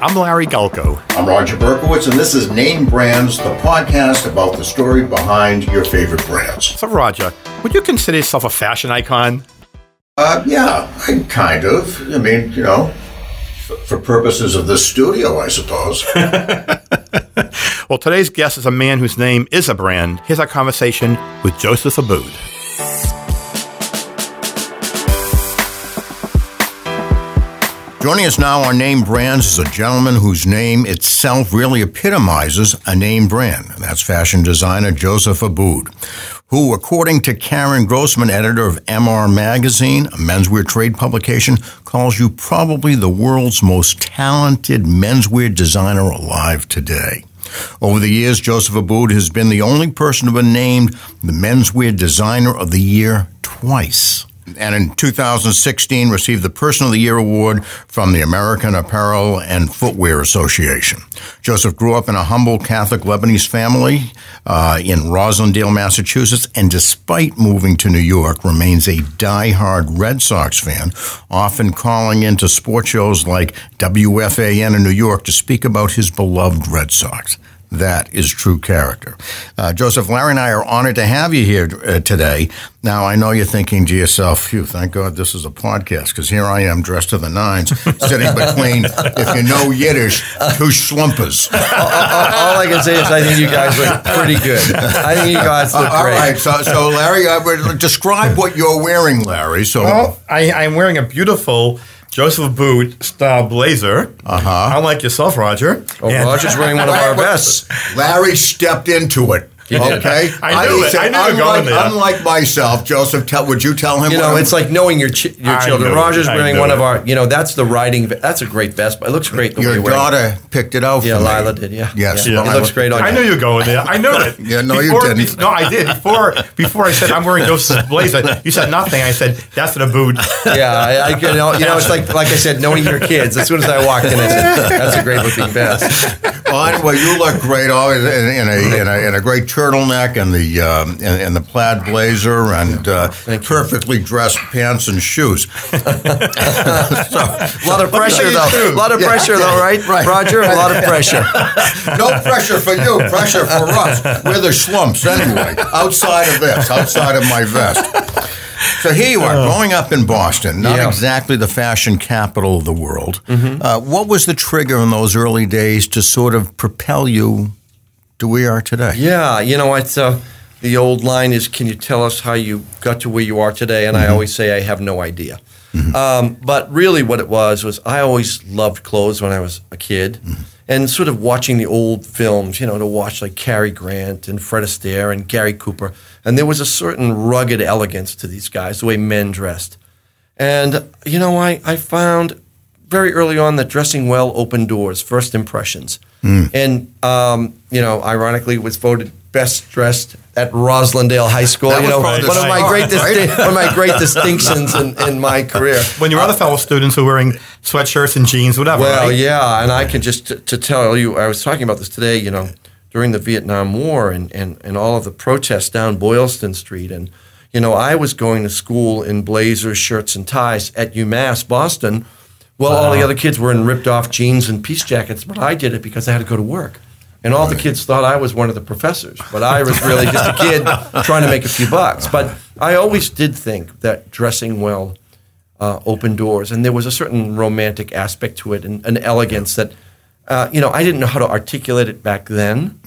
I'm Larry Gulko. I'm Roger Berkowitz, and this is Name Brands, the podcast about the story behind your favorite brands. So, Roger, would you consider yourself a fashion icon? Uh, yeah, I kind of. I mean, you know, f- for purposes of this studio, I suppose. Well, today's guest is a man whose name is a brand. Here's our conversation with Joseph Abboud. Joining us now on Name Brands is a gentleman whose name itself really epitomizes a name brand. And that's fashion designer Joseph Abboud, who, according to Karen Grossman, editor of MR Magazine, a menswear trade publication, calls you probably the world's most talented menswear designer alive today. Over the years, Joseph Abboud has been the only person to been named the Menswear Designer of the Year twice and in 2016 received the Person of the Year award from the American Apparel and Footwear Association. Joseph grew up in a humble Catholic Lebanese family uh, in Roslindale, Massachusetts, and despite moving to New York, remains a die-hard Red Sox fan, often calling into sports shows like WFAN in New York to speak about his beloved Red Sox. That is true character. Uh, Joseph, Larry and I are honored to have you here uh, today. Now, I know you're thinking to yourself, phew, thank God this is a podcast, because here I am dressed to the nines, sitting between, if you know Yiddish, two slumpers. all, all- all I can say is I think you guys look pretty good. I think you guys look All great. right, so, so Larry, uh, would- describe what you're wearing, Larry. So, Well, I, I'm wearing a beautiful Joseph Abboud style blazer. Uh-huh. Unlike yourself, Roger. Oh, And- Roger's wearing one of our vests. Larry stepped into it. Did. Okay, I knew it. I knew you were going there. unlike myself, Joseph, tell, would you tell him? You what know, I'm- it's like knowing your ch- your I children. knew it. Roger's wearing one it. of our. You know, that's the riding. That's a great vest. But it looks great. the way your you're wearing it. daughter picked it out. Yeah, for me. Lila did. Yeah. Yes, Yeah. Lila. It looks great on I you. knew you were going there. I knew it. Yeah, no, you didn't. No, I did. Before before I said I'm wearing Joseph's blazer, you said nothing. I said that's an Abboud. Yeah, I, I, you know, you know, it's like like I said, knowing your kids. As soon as I walked in, I said, "That's a great looking vest." Well, anyway, you look great, always in, in a in a in a great turtleneck and the um, and, and the plaid blazer and uh, perfectly dressed pants and shoes. A lot of pressure though. do. A lot of pressure though, right, Right. Roger? A lot of pressure. No pressure for you, pressure for us. We're the slumps anyway. Outside of this, outside of my vest. So here you are, growing up in Boston, not Yeah. exactly the fashion capital of the world. Uh, what was the trigger in those early days to sort of propel you to where you are today? Yeah, you know, it's uh, the old line is, "Can you tell us how you got to where you are today?" And I always say, "I have no idea." Um, but really, what it was was I always loved clothes when I was a kid, and sort of watching the old films. You know, to watch like Cary Grant and Fred Astaire and Gary Cooper, and there was a certain rugged elegance to these guys, the way men dressed. And you know, I I found very early on that dressing well opened doors, first impressions. And um, you know, ironically, was voted best dressed at Roslindale High School. That you know, probably one of my great disti- one of my great distinctions in, in my career. When your other fellow students were wearing sweatshirts and jeans, whatever. Well, right? yeah, and I can just t- to tell you, I was talking about this today. You know, during the Vietnam War and and and all of the protests down Boylston Street, and you know, I was going to school in blazers, shirts, and ties at UMass Boston. Well, all the other kids were in ripped off jeans and peace jackets, but I did it because I had to go to work. And all the kids thought I was one of the professors, but I was really just a kid trying to make a few bucks. But I always did think that dressing well uh, open doors, and there was a certain romantic aspect to it, and an elegance that, uh, you know, I didn't know how to articulate it back then,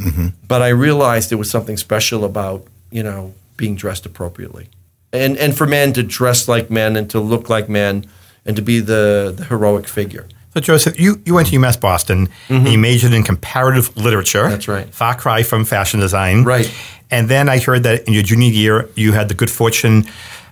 but I realized there was something special about, you know, being dressed appropriately, and and for men to dress like men and to look like men, and to be the the heroic figure. So, Joseph, you, you went to UMass Boston and you majored in comparative literature. Mm-hmm. That's right. Far cry from fashion design. Right. And then I heard that in your junior year, you had the good fortune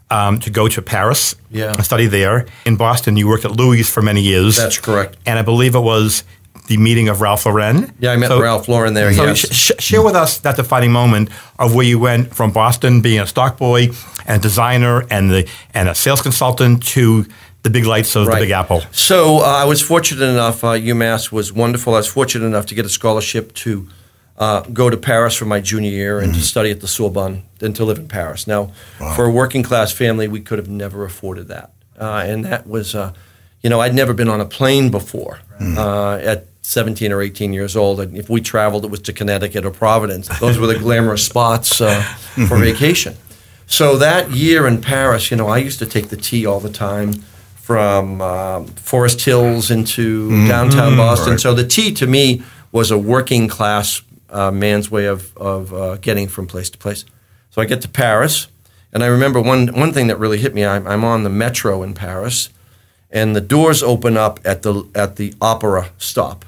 um, to go to Paris Yeah. and study there. In Boston, you worked at Louis for many years. That's correct. And I believe it was the meeting of Ralph Lauren. Yeah, I met Ralph Lauren there, So yes. sh- sh- share with us that defining moment of where you went from Boston, being a stock boy and designer and the and a sales consultant, to the big lights of the Big Apple. So uh, I was fortunate enough. Uh, UMass was wonderful. I was fortunate enough to get a scholarship to uh, go to Paris for my junior year and to study at the Sorbonne and to live in Paris. Now, for a working class family, we could have never afforded that, uh, and that was, uh, you know, I'd never been on a plane before. Uh, at 17 or 18 years old. And if we traveled, it was to Connecticut or Providence. Those were the glamorous spots uh, for vacation. So that year in Paris, you know, I used to take the T all the time from um, Forest Hills into downtown Boston. Right. So the T to me was a working class uh, man's way of, of uh, getting from place to place. So I get to Paris, and I remember one, one thing that really hit me. I'm, I'm on the metro in Paris, and the doors open up at the, at the opera stop.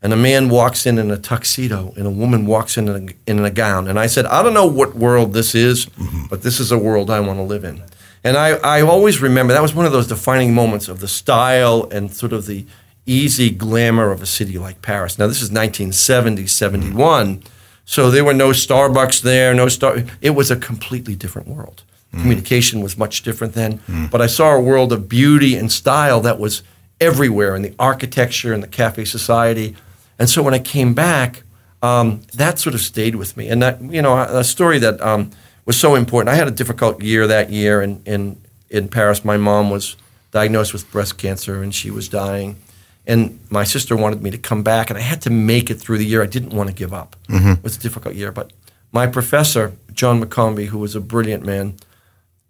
And a man walks in in a tuxedo, and a woman walks in in a, in a gown. And I said, I don't know what world this is, but this is a world I want to live in. And I, I always remember that was one of those defining moments of the style and sort of the easy glamour of a city like Paris. Now, this is 1970, 71. So there were no Starbucks there, no Star. It was a completely different world. Communication was much different then. But I saw a world of beauty and style that was everywhere in the architecture and the cafe society. And so when I came back, um, that sort of stayed with me. And that, you know, a, a story that um, was so important. I had a difficult year that year in, in, in Paris. My mom was diagnosed with breast cancer and she was dying. And my sister wanted me to come back, and I had to make it through the year. I didn't want to give up. It was a difficult year. But my professor, John McCombie, who was a brilliant man,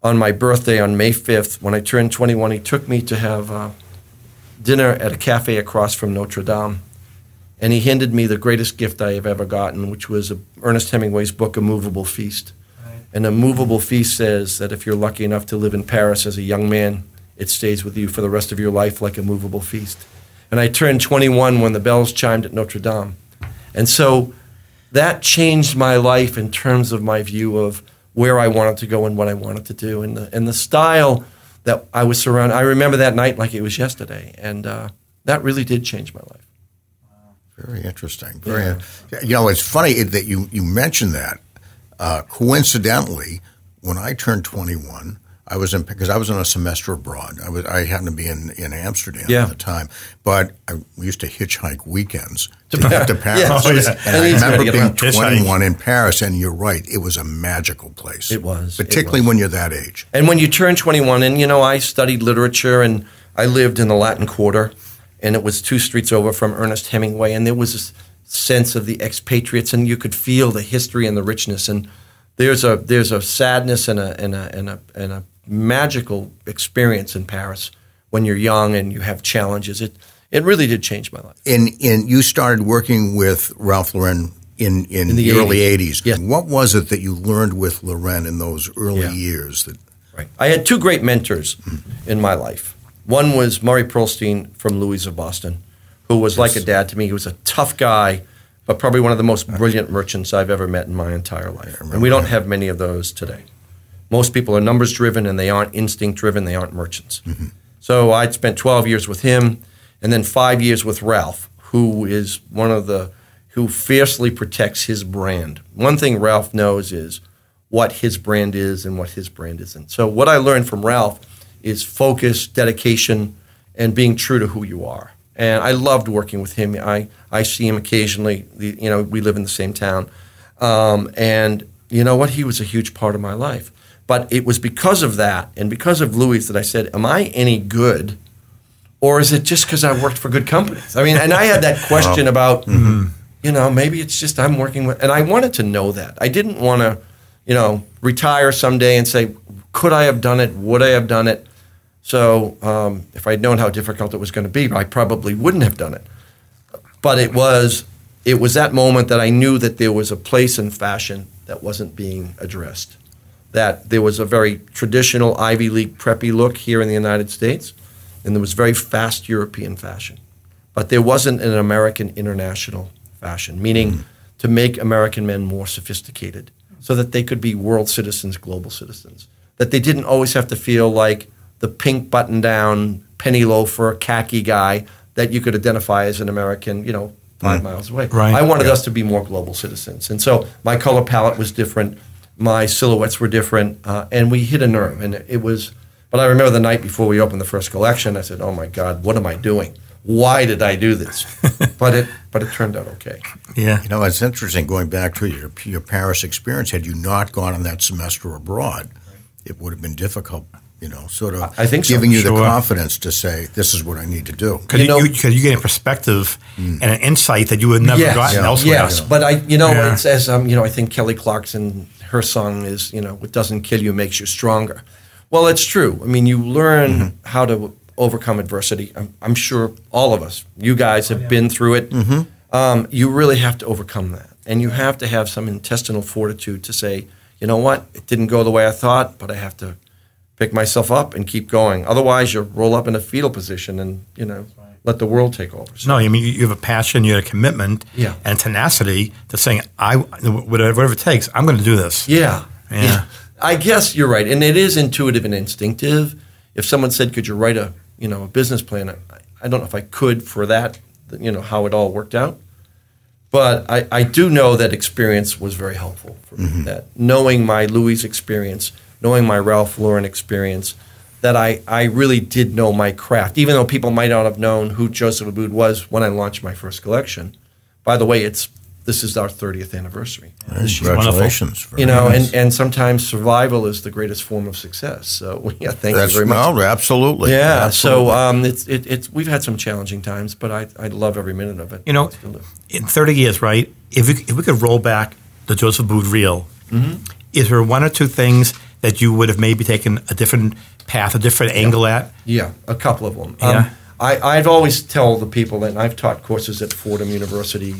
on my birthday on May 5th, when I turned 21, he took me to have uh, dinner at a cafe across from Notre Dame. And he handed me the greatest gift I have ever gotten, which was a, Ernest Hemingway's book, A Movable Feast. And A Movable Feast says that if you're lucky enough to live in Paris as a young man, it stays with you for the rest of your life like a movable feast. And I turned 21 when the bells chimed at Notre Dame. And so that changed my life in terms of my view of where I wanted to go and what I wanted to do, and the, and the style that I was surrounded. I remember that night like it was yesterday, and uh, that really did change my life. Very interesting. Very, you know, it's funny that you you mentioned that. Uh, coincidentally, when I turned 21, I was in because I was on a semester abroad. I was I happened to be in, in Amsterdam Yeah. at the time, but I, we used to hitchhike weekends to get to Paris. Yeah, Oh, yeah. And I Easy way to remember being around. Hitchhike. 21 in Paris, and you're right, it was a magical place. It was, it particularly was. when you're that age. And when you turn 21, and you know, I studied literature and I lived in the Latin Quarter, and it was two streets over from Ernest Hemingway, and there was this sense of the expatriates, and you could feel the history and the richness. And there's a there's a sadness and a and a and a, and a magical experience in Paris when you're young and you have challenges. It it really did change my life. And in you started working with Ralph Lauren in in, In the the, early 80s. 80s. Yeah. What was it that you learned with Lauren in those early Yeah. years that Right. I had two great mentors in my life. One was Murray Pearlstein from Louis of Boston, who was like a dad to me. He was a tough guy, but probably one of the most brilliant merchants I've ever met in my entire life. And we don't have many of those today. Most people are numbers driven and they aren't instinct driven, they aren't merchants. So I'd spent 12 years with him and then five years with Ralph, who is one of the, who fiercely protects his brand. One thing Ralph knows is what his brand is and what his brand isn't. So what I learned from Ralph is focus, dedication, and being true to who you are. And I loved working with him. I, I see him occasionally. You know, we live in the same town. Um, and you know what? He was a huge part of my life. But it was because of that and because of Louis that I said, Am I any good? Or is it just because I worked for good companies? I mean, and I had that question about, you know, maybe it's just I'm working with, and I wanted to know that. I didn't want to, you know, retire someday and say, could I have done it? Would I have done it? So um, if I'd known how difficult it was going to be, I probably wouldn't have done it. But it was, it was that moment that I knew that there was a place in fashion that wasn't being addressed. That there was a very traditional Ivy League preppy look here in the United States, and there was very fast European fashion. But there wasn't an American international fashion, meaning to make American men more sophisticated so that they could be world citizens, global citizens. That they didn't always have to feel like the pink button down, penny loafer, khaki guy that you could identify as an American, you know, five miles away. Right. I wanted us to be more global citizens. And so my color palette was different, my silhouettes were different, uh, and we hit a nerve. And it was, but I remember the night before we opened the first collection, I said, oh my God, what am I doing? Why did I do this? but it, but it turned out okay. Yeah. You know, it's interesting going back to your, your Paris experience. Had you not gone on that semester abroad, it would have been difficult. You know, sort of I think so, giving you the confidence to say, this is what I need to do. Because You you, know- you, 'cause you get a perspective and an insight that you would never yes, gotten yeah, elsewhere. Yes, but I, you know, Yeah. it's as um, you know, I think Kelly Clarkson, her song is, you know, what doesn't kill you makes you stronger. Well, it's true. I mean, you learn Mm-hmm. how to overcome adversity. I'm, I'm sure all of us, you guys, have been through it. Mm-hmm. Um, you really have to overcome that, and you have to have some intestinal fortitude to say, you know what, it didn't go the way I thought, but I have to pick myself up and keep going. Otherwise, you roll up in a fetal position and you know let the world take over. So- No, I mean you you have a passion, you have a commitment, Yeah. and tenacity to saying, "I whatever, whatever it takes, I'm going to do this." Yeah. Yeah. I guess you're right, and it is intuitive and instinctive. If someone said, "Could you write a you know a business plan?" I, I don't know if I could for that. You know how it all worked out, but I, I do know that experience was very helpful for me. Mm-hmm. That knowing my Louis experience, knowing my Ralph Lauren experience, that I, I really did know my craft, even though people might not have known who Joseph Abboud was when I launched my first collection. By the way, it's this is our 30th anniversary. this Congratulations. Very you know, nice. and, and sometimes survival is the greatest form of success. So yeah, thank That's you very much. no, absolutely. yeah, Absolutely. so um, it's it, it's we've had some challenging times, but I I love every minute of it. You know, in 30 years, right? If we, if we could roll back the Joseph Abboud reel, Mm-hmm. is there one or two things that you would have maybe taken a different path, a different angle at? yeah, a couple of them. Yeah. Um, I I've always tell the people, that I've taught courses at Fordham University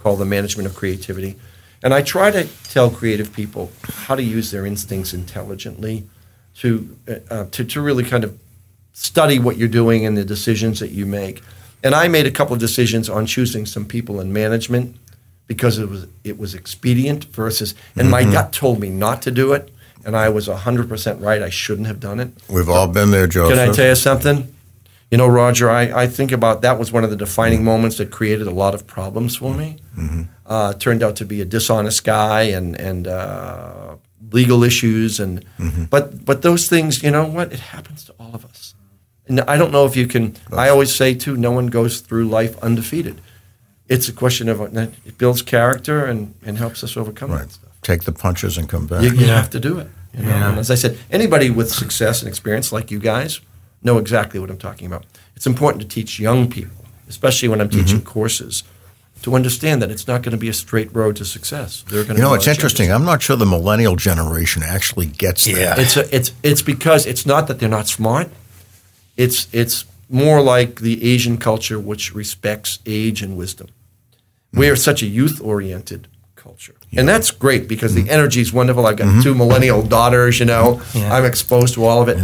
called the Management of Creativity, and I try to tell creative people how to use their instincts intelligently, to uh, to to really kind of study what you're doing and the decisions that you make. And I made a couple of decisions on choosing some people in management because it was it was expedient versus and my gut told me not to do it and I was 100% right I shouldn't have done it. We've all been there, Joseph. Can I tell you something? You know, Roger, I, I think about that was one of the defining moments that created a lot of problems for me. Uh, turned out to be a dishonest guy and and uh, legal issues and but but those things, you know what? It happens to all of us. And I don't know if you can. I always say too, no one goes through life undefeated. It's a question of it builds character and, and helps us overcome Right. stuff. Take the punches and come back. You, you Yeah. have to do it. You know? Yeah. And as I said, anybody with success and experience like you guys know exactly what I'm talking about. It's important to teach young people, especially when I'm teaching Mm-hmm. courses, to understand that it's not going to be a straight road to success. They're going to you know, it's interesting. changes. I'm not sure the millennial generation actually gets Yeah. that. It's a, it's it's because it's not that they're not smart. It's it's more like the Asian culture, which respects age and wisdom. We are such a youth oriented culture, and that's great because the mm. energy is wonderful. I've got mm-hmm. two millennial daughters. You know, Yeah. I'm exposed to all of it,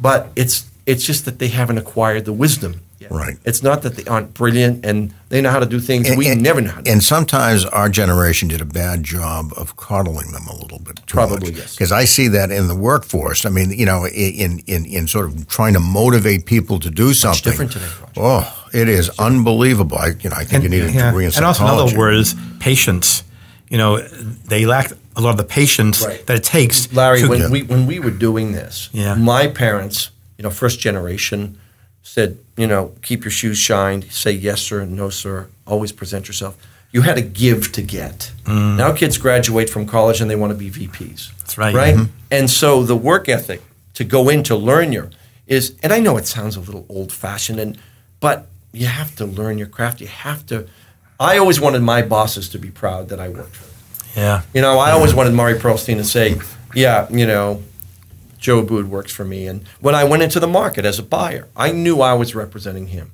but it's it's just that they haven't acquired the wisdom. Yet. Right. It's not that they aren't brilliant and they know how to do things we never know how to. do. And sometimes our generation did a bad job of coddling them a little bit. Too Probably, yes. Because I see that in the workforce. I mean, you know, in in in sort of trying to motivate people to do something. different today, Roger. Oh, it is unbelievable. I, you know, I think you need a yeah. degree in and also psychology. another word is patience. You know, they lack a lot of the patience Right. that it takes. Larry, to- when Yeah. we when we were doing this, Yeah. my parents, you know, first generation, said, you know, keep your shoes shined, say yes sir, and no sir, always present yourself. You had to give to get. Now kids graduate from college and they want to be VPs. That's right. Right? Mhm. And so the work ethic to go in to learn your is and I know it sounds a little old fashioned and but you have to learn your craft. You have to I always wanted my bosses to be proud that I worked for them. yeah. You know, I always wanted Murray Pearlstein to say, yeah, you know, Joe Abboud works for me. And when I went into the market as a buyer, I knew I was representing him.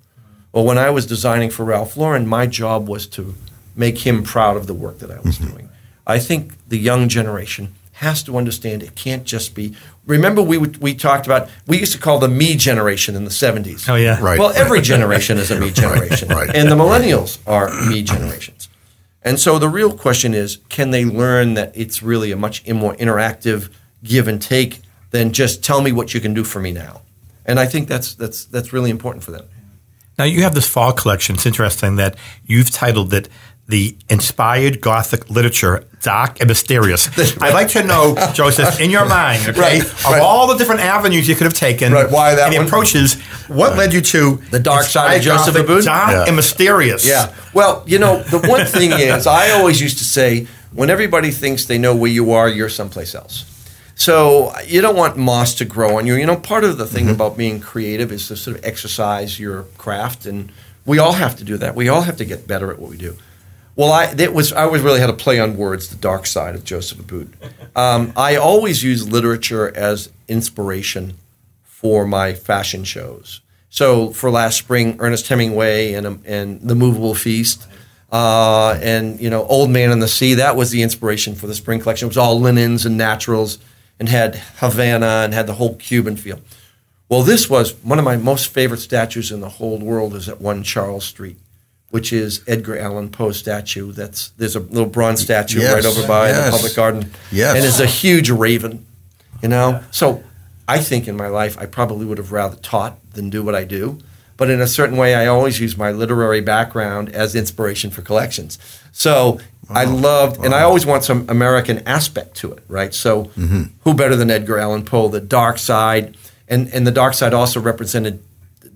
Well, when I was designing for Ralph Lauren, my job was to make him proud of the work that I was mm-hmm. doing. I think the young generation has to understand it can't just be. Remember, we we talked about we used to call the me generation in the seventies. Oh, yeah. Right. Well, every generation is a me generation, right. and the millennials are me generations. And so the real question is, can they learn that it's really a much more interactive give and take than just tell me what you can do for me now? And I think that's that's that's really important for them. Now you have this fall collection. It's interesting that you've titled it "The Inspired Gothic Literature, Dark and Mysterious." I'd like to know, Joseph, in your mind, okay, Right, of right. all the different avenues you could have taken, Right, why that and the one? approaches, what led you to The dark side of Joseph Gothic, Abboud? dark Yeah. and mysterious? Yeah. Well, you know, the one thing is, I always used to say, when everybody thinks they know where you are, you're someplace else. So you don't want moss to grow on you. You know, part of the thing Mm-hmm. about being creative is to sort of exercise your craft, and we all have to do that. We all have to get better at what we do. Well, I that was I always really had a play on words, the dark side of Joseph Abboud. Um, I always use literature as inspiration for my fashion shows. So for last spring, Ernest Hemingway and um, and The Movable Feast, uh, and you know Old Man in the Sea. That was the inspiration for the spring collection. It was all linens and naturals, and had Havana and had the whole Cuban feel. Well, this was one of my most favorite statues in the whole world. Is at One Charles Street, which is Edgar Allan Poe statue. That's there's a little bronze statue Yes, right over by yes. the public garden. Yes. and it's a huge raven. You know, so I think in my life I probably would have rather taught than do what I do. But in a certain way, I always use my literary background as inspiration for collections. So I loved, and I always want some American aspect to it, right? So mm-hmm. who better than Edgar Allan Poe? The dark side, and and the dark side also represented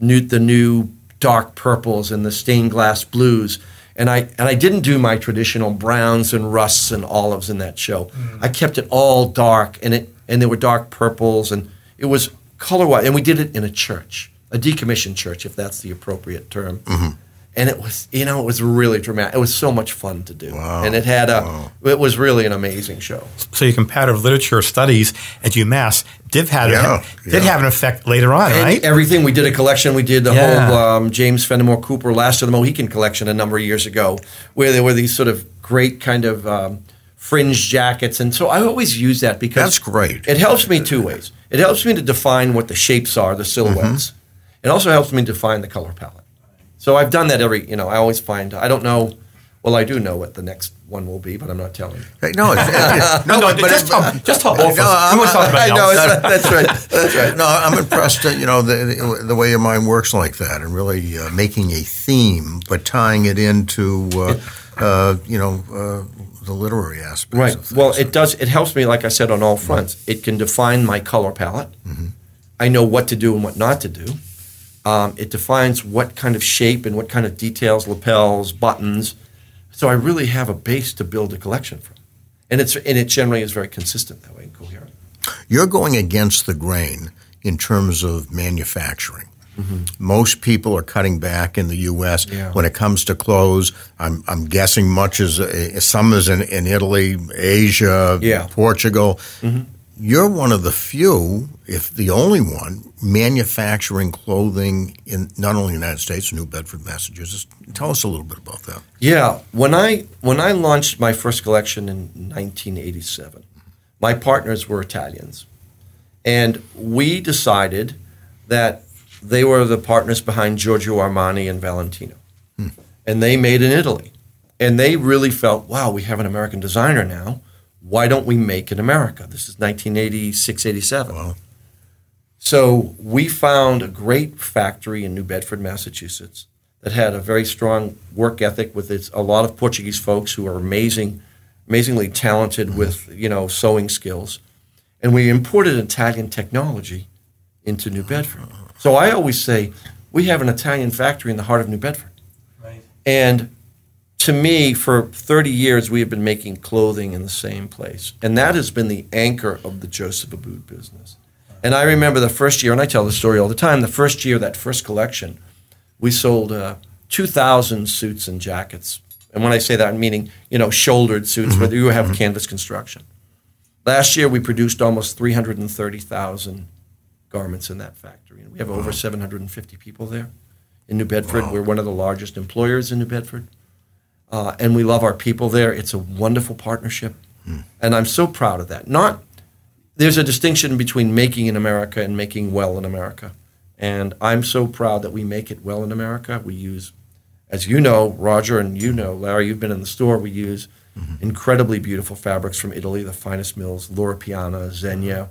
new, the new dark purples and the stained glass blues. And I and I didn't do my traditional browns and rusts and olives in that show. Mm. I kept it all dark, and it and there were dark purples, and it was color wise. And we did it in a church, a decommissioned church, if that's the appropriate term. Mm-hmm. And it was, you know, it was really dramatic. It was so much fun to do, Wow. and it had a, it was really an amazing show. So your comparative literature studies at UMass did have Yeah, did yeah. have an effect later on, And right? everything we did a collection. We did the Yeah. whole um, James Fenimore Cooper Last of the Mohican collection a number of years ago, where there were these sort of great kind of um, fringe jackets, and so I always use that because That's great. It helps me two ways. It helps me to define what the shapes are, the silhouettes. Mm-hmm. It also helps me define the color palette. So I've done that every. You know, I always find I don't know. Well, I do know what the next one will be, but I'm not telling. Hey, No, it's, it's- no, no, but just it- tell, just both of No. I'm- won't talk about I know it's, that's right. That's right. no, I'm impressed that you know the, the the way your mind works like that, and really uh, making a theme, but tying it into uh, uh, you know uh, the literary aspects. Right. Well, it does. It helps me, like I said, on all fronts. It can define my color palette. I know what to do and what not to do. Um, it defines what kind of shape and what kind of details, lapels, buttons. So I really have a base to build a collection from, and it's and it generally is very consistent that way and coherent. You're going against the grain in terms of manufacturing. Most people are cutting back in the U.S. Mm-hmm. Yeah. when it comes to clothes. I'm, I'm guessing much as uh, some is in, in Italy, Asia, Yeah. Portugal. You're one of the few, if the only one, manufacturing clothing in not only the United States, New Bedford, Massachusetts. Tell us a little bit about that. Yeah, when I when I launched my first collection in 1987, my partners were Italians, and we decided that they were the partners behind Giorgio Armani and Valentino, hmm. and they made in Italy, and they really felt, wow, we have an American designer now. Why don't we make in America? This is 1986, 87. Wow. So we found a great factory in New Bedford, Massachusetts, that had a very strong work ethic with its, a lot of Portuguese folks who are amazing, amazingly talented with mm-hmm. you know sewing skills, and we imported Italian technology into New Bedford. So I always say we have an Italian factory in the heart of New Bedford, and to me, for 30 years, we have been making clothing in the same place. And that has been the anchor of the Joseph Abboud business. And I remember the first year, and I tell this story all the time, the first year, that first collection, we sold uh, 2,000 suits and jackets. And when I say that, I'm meaning, you know, shouldered suits where you have canvas construction. Last year, we produced almost 330,000 garments in that factory. And we have over 750 people there in New Bedford. We're one of the largest employers in New Bedford uh, and we love our people there. It's a wonderful partnership, and I'm so proud of that. Not there's a distinction between making in America and making well in America, and I'm so proud that we make it well in America. We use, as you know, Roger, and you know, Larry, you've been in the store. We use incredibly beautiful fabrics from Italy, the finest mills, Loro Piana, Zegna,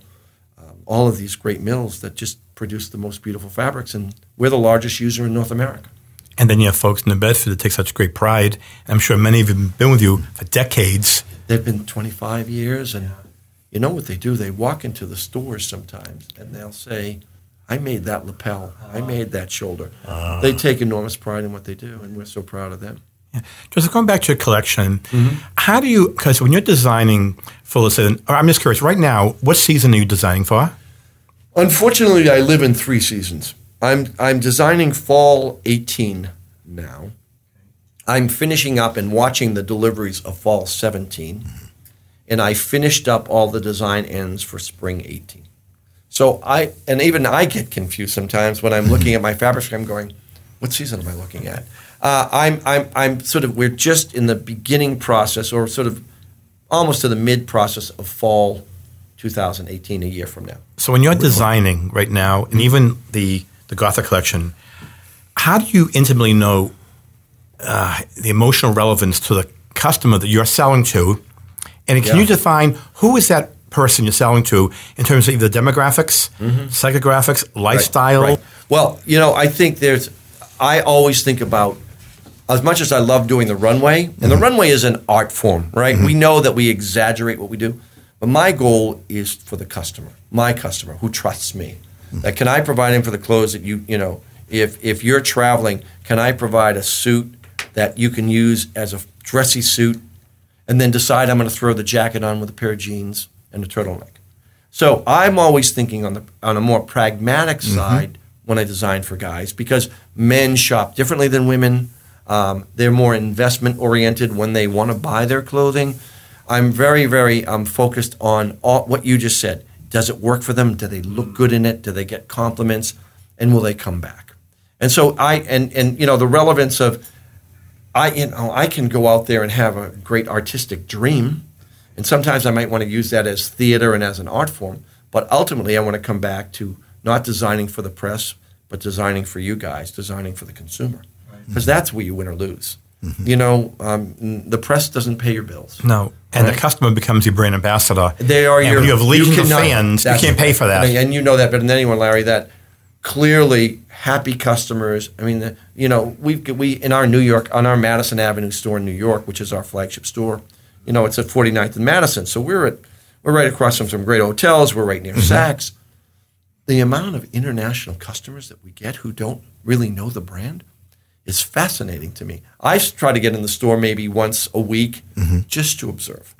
um, all of these great mills that just produce the most beautiful fabrics, and we're the largest user in North America. And then you have folks in New Bedford that take such great pride. I'm sure many of them have been with you for decades. They've been 25 years, and you know what they do? They walk into the stores sometimes, and they'll say, "I made that lapel. I made that shoulder." They take enormous pride in what they do, and we're so proud of them. Just going back to your collection, Mm-hmm. how do you? Because when you're designing for, let's say, or I'm just curious. Right now, what season are you designing for? Unfortunately, I live in three seasons. I'm I'm designing fall 18 now. I'm finishing up and watching the deliveries of fall 17, and I finished up all the design ends for spring 18. So I and even I get confused sometimes when I'm looking at my fabrics. I'm going, what season am I looking at? Uh, I'm I'm I'm sort of we're just in the beginning process, or sort of almost to the mid process of fall 2018, a year from now. So when you're designing right now, and even the the Gothic collection, how do you intimately know uh, the emotional relevance to the customer that you're selling to? And can Yeah. you define who is that person you're selling to in terms of either demographics, psychographics, lifestyle? Mm-hmm. Right. Well, you know, I think there's. I always think about as much as I love doing the runway, and Mm-hmm. the runway is an art form, right? We know that we exaggerate what we do, but my goal is for the customer, my customer who trusts me. Mm-hmm. That can I provide him for the clothes that you, you know, if if you're traveling, can I provide a suit that you can use as a dressy suit, and then decide I'm going to throw the jacket on with a pair of jeans and a turtleneck. So I'm always thinking on the on a more pragmatic side when I design for guys because men shop differently than women. Um, they're more investment oriented when they want to buy their clothing. I'm very very um, focused on all, what you just said. Does it work for them? Do they look good in it? Do they get compliments? And will they come back? And so I and and you know the relevance of I you know I can go out there and have a great artistic dream, and sometimes I might want to use that as theater and as an art form. But ultimately, I want to come back to not designing for the press, but designing for you guys, designing for the consumer, because that's where you win or lose. You know, um, the press doesn't pay your bills. No. And Right. the customer becomes your brand ambassador. They are and your. you have legions of cannot- fans, you can't pay for that. And, and you know that better than anyone, Larry. That clearly happy customers. I mean, the, you know, we we in our New York on our Madison Avenue store in New York, which is our flagship store. You know, it's at 49th and Madison. So we're at we're right across from some great hotels. We're right near Saks. The amount of international customers that we get who don't really know the brand is fascinating to me. I try to get in the store maybe once a week mm-hmm. just to observe.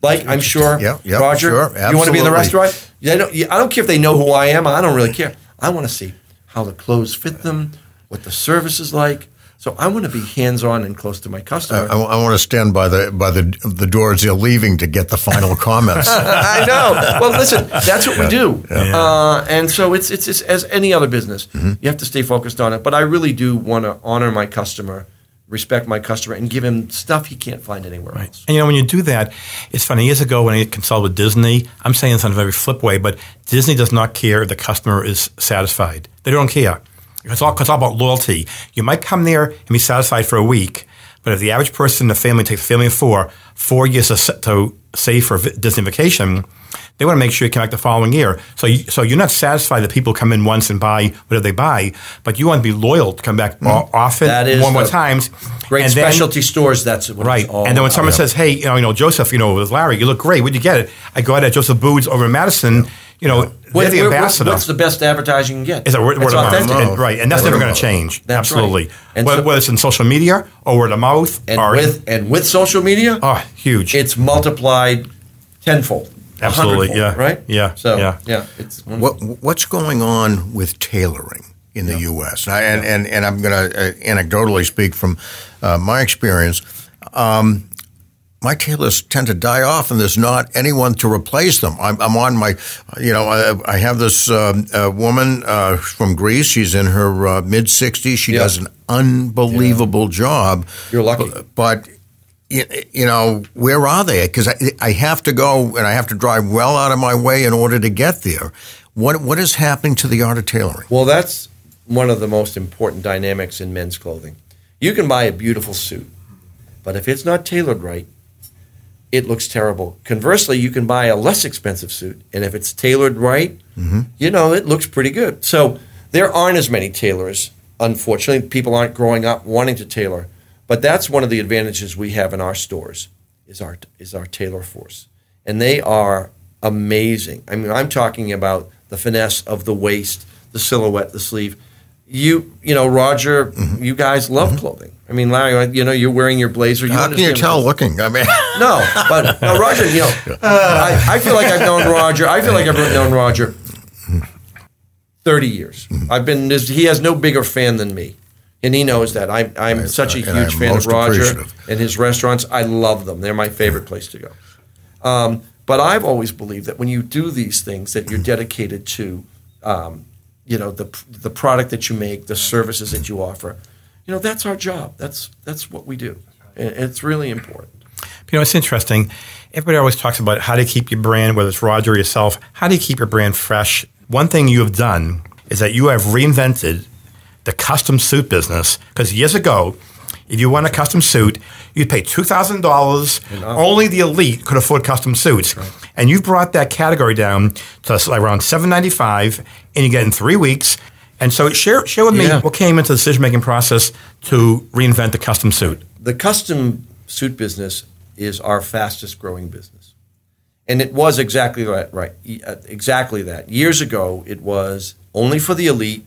Like I'm sure, Roger, sure, you want to be in the restaurant? Yeah, I don't, I don't care if they know who I am. I don't really care. I want to see how the clothes fit them, what the service is like. So I want to be hands-on and close to my customer. I, want to stand by the by the the doors they're leaving to get the final comments. I know. Well, listen, that's what we do, uh, and so it's, it's it's as any other business. You have to stay focused on it. But I really do want to honor my customer, respect my customer, and give him stuff he can't find anywhere else. And you know, when you do that, it's funny. Years ago, when I consulted with Disney, I'm saying this in a very flip way, but Disney does not care if the customer is satisfied. They don't care. It's all, it's all about loyalty. You might come there and be satisfied for a week, but if the average person in the family takes a family of four, four years to, to save for Disney vacation, they want to make sure you come back the following year. So, you, so you're not satisfied that people come in once and buy whatever they buy, but you want to be loyal to come back mm-hmm. o- often, more more times. Great And then- specialty stores. That's what Right. And then when someone about. says, hey, you know, you know, Joseph, you know, with Larry, you look great. Where'd you get it? I got it at Joseph Abboud's over in Madison. You know, What- the what- ambassador. what's the best advertising you can get? is a word, word of authentic. mouth. And- right. And that's Word never going to change. That's Absolutely. right. And whether, so- whether it's in social media or word of mouth And or with and with social media, oh, huge. it's multiplied tenfold. Absolutely, yeah, Right. yeah, So yeah. yeah, it's what what's going on with tailoring in the U.S. And I, and, and and I'm going to uh, anecdotally speak from uh, my experience. Um, my tailors tend to die off, and there's not anyone to replace them. I'm, I'm on my, you know, I, I have this um, uh, woman uh, from Greece. She's in her uh, mid 60s. She Yeah. does an unbelievable job. You're lucky. But, but you, you know, where are they? Because I, I have to go and I have to drive well out of my way in order to get there. What what is happening to the art of tailoring? Well, that's one of the most important dynamics in men's clothing. You can buy a beautiful suit, but if it's not tailored right, it looks terrible. Conversely, you can buy a less expensive suit, and if it's tailored right, mm-hmm. you know, it looks pretty good. So there aren't as many tailors, unfortunately. People aren't growing up wanting to tailor. But that's one of the advantages we have in our stores is our is our tailor force. And they are amazing. I mean, I'm talking about the finesse of the waist, the silhouette, the sleeve. You you know Roger, you guys love clothing. I mean, Larry, you know you're wearing your blazer. You How can you tell looking? I mean, No, but no, Roger, you know, I, I feel like I've known Roger. I feel like I've known Roger thirty years. I've been. He has no bigger fan than me, and he knows that. I'm I'm Right, such a huge fan of Roger and his restaurants. I love them. They're my favorite place to go. Um, but I've always believed that when you do these things, that you're dedicated to, um, you know, the the product that you make, the services that you offer. You know, that's our job. That's that's what we do, and it's really important. You know, it's interesting. Everybody always talks about how to keep your brand, whether it's Roger or yourself, how do you keep your brand fresh? One thing you have done is that you have reinvented the custom suit business. Because years ago, if you want a custom suit, you'd pay $2,000. Only the elite could afford custom suits. And you brought that category down to around 795 and you get in three weeks. And so share, share with me Yeah. what came into the decision making process to reinvent the custom suit. the custom suit business is our fastest growing business. And it was exactly that, right? uh, Exactly that. Years ago, it was only for the elite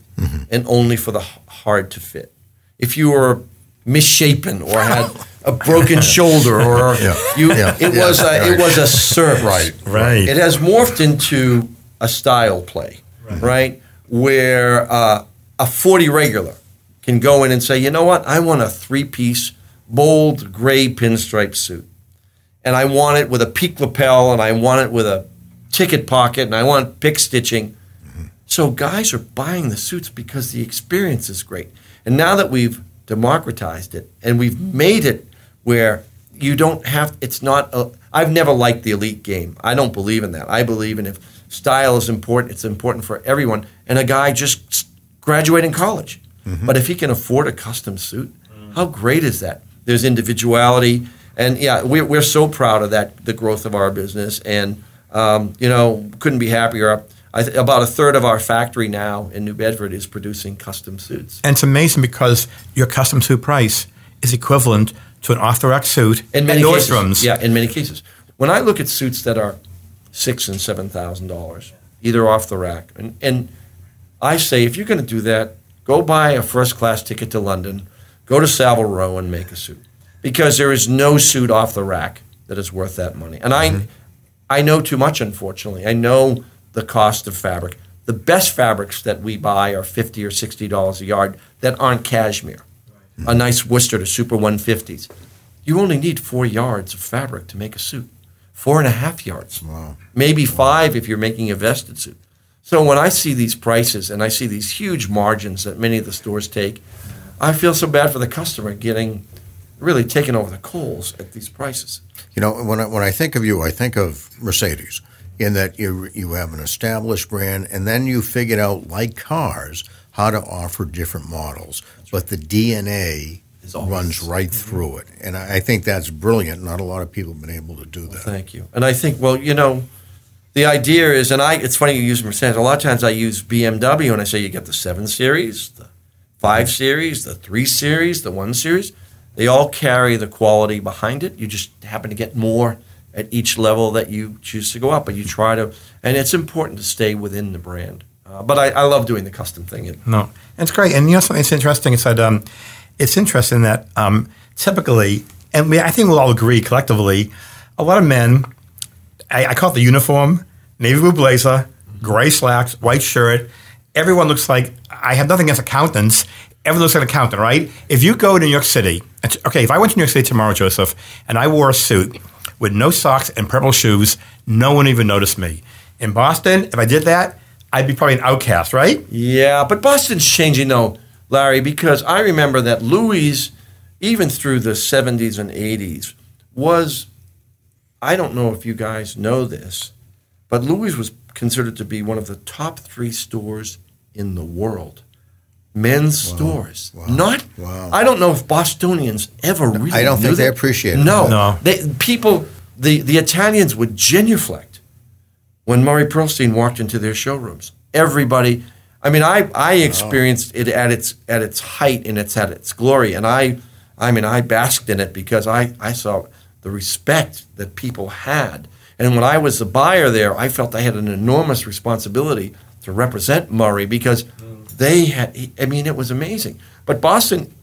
and only for the hard to fit. If you were misshapen or had a broken shoulder or Yeah. you, Yeah. it Yeah. was a, Right. it was a service. Right. Right. It has morphed into a style play, right? Where uh, a 40 regular can go in and say, you know what? I want a three piece, bold gray pinstripe suit. And I want it with a peak lapel and I want it with a ticket pocket and I want pick stitching. So guys are buying the suits because the experience is great. And now that we've democratized it and we've made it where you don't have it's not a, I've never liked the elite game. I don't believe in that. I believe in if style is important, it's important for everyone. And a guy just graduating college. But if he can afford a custom suit, how great is that? There's individuality, and yeah, we're, we're so proud of that, the growth of our business, and um, you know, couldn't be happier. I th- about a third of our factory now in New Bedford is producing custom suits. And it's amazing because your custom suit price is equivalent to an off the rack suit In at many Nordstrom's. cases, yeah, in many cases. When I look at suits that are six and seven thousand dollars, either off the rack, and, and I say if you're going to do that, go buy a first class ticket to London, go to Savile Row and make a suit, because there is no suit off the rack that is worth that money. And I, mm-hmm. I know too much. Unfortunately, I know the cost of fabric. The best fabrics that we buy are fifty or sixty dollars a yard that aren't cashmere. A nice worsted to Super 150s. You only need four yards of fabric to make a suit. Four and a half yards. Wow. Maybe five if you're making a vested suit. So when I see these prices and I see these huge margins that many of the stores take, I feel so bad for the customer getting really taken over the coals at these prices. You know, when I, when I think of you, I think of Mercedes in that you you have an established brand, and then you figured out, like cars, how to offer different models. But the DNA Is always- runs right through it, and I, I think that's brilliant. Not a lot of people have been able to do that. Thank you. And I think, well, you know, the idea is, and I, it's funny you use Mercedes. A lot of times I use BMW, and I say you get the seven series, the five series, the three series, the one series. They all carry the quality behind it. You just happen to get more at each level that you choose to go up, but you try to, and it's important to stay within the brand. Uh, but I, I love doing the custom thing. It, No, it's great. And you know something that's interesting is that um, it's interesting that um, typically, and we, I think we'll all agree collectively, a lot of men, I, I call it the uniform, navy blue blazer, gray slacks, white shirt. Everyone looks like, I have nothing against accountants. Everyone looks like an accountant, right? If you go to New York City, okay, if I went to New York City tomorrow, Joseph, and I wore a suit with no socks and purple shoes, no one even noticed me. In Boston, if I did that, I'd be probably an outcast, right? Yeah, but Boston's changing though, Larry, because I remember that Louis, even through the 70s and 80s, was, I don't know if you guys know this, but Louis was considered to be one of the top three stores in the world. Men's stores. Not, Wow. I don't know if Bostonians ever really I don't knew think they appreciate it. No. No. They, people, the, the Italians would genuflect when Murray Pearlstein walked into their showrooms. Everybody, I mean, I, I experienced it at its at its height and it's at its glory, and I, I mean, I basked in it because I, I saw the respect that people had, and when I was the buyer there, I felt I had an enormous responsibility to represent Murray because mm. they had. I mean, it was amazing. But Boston,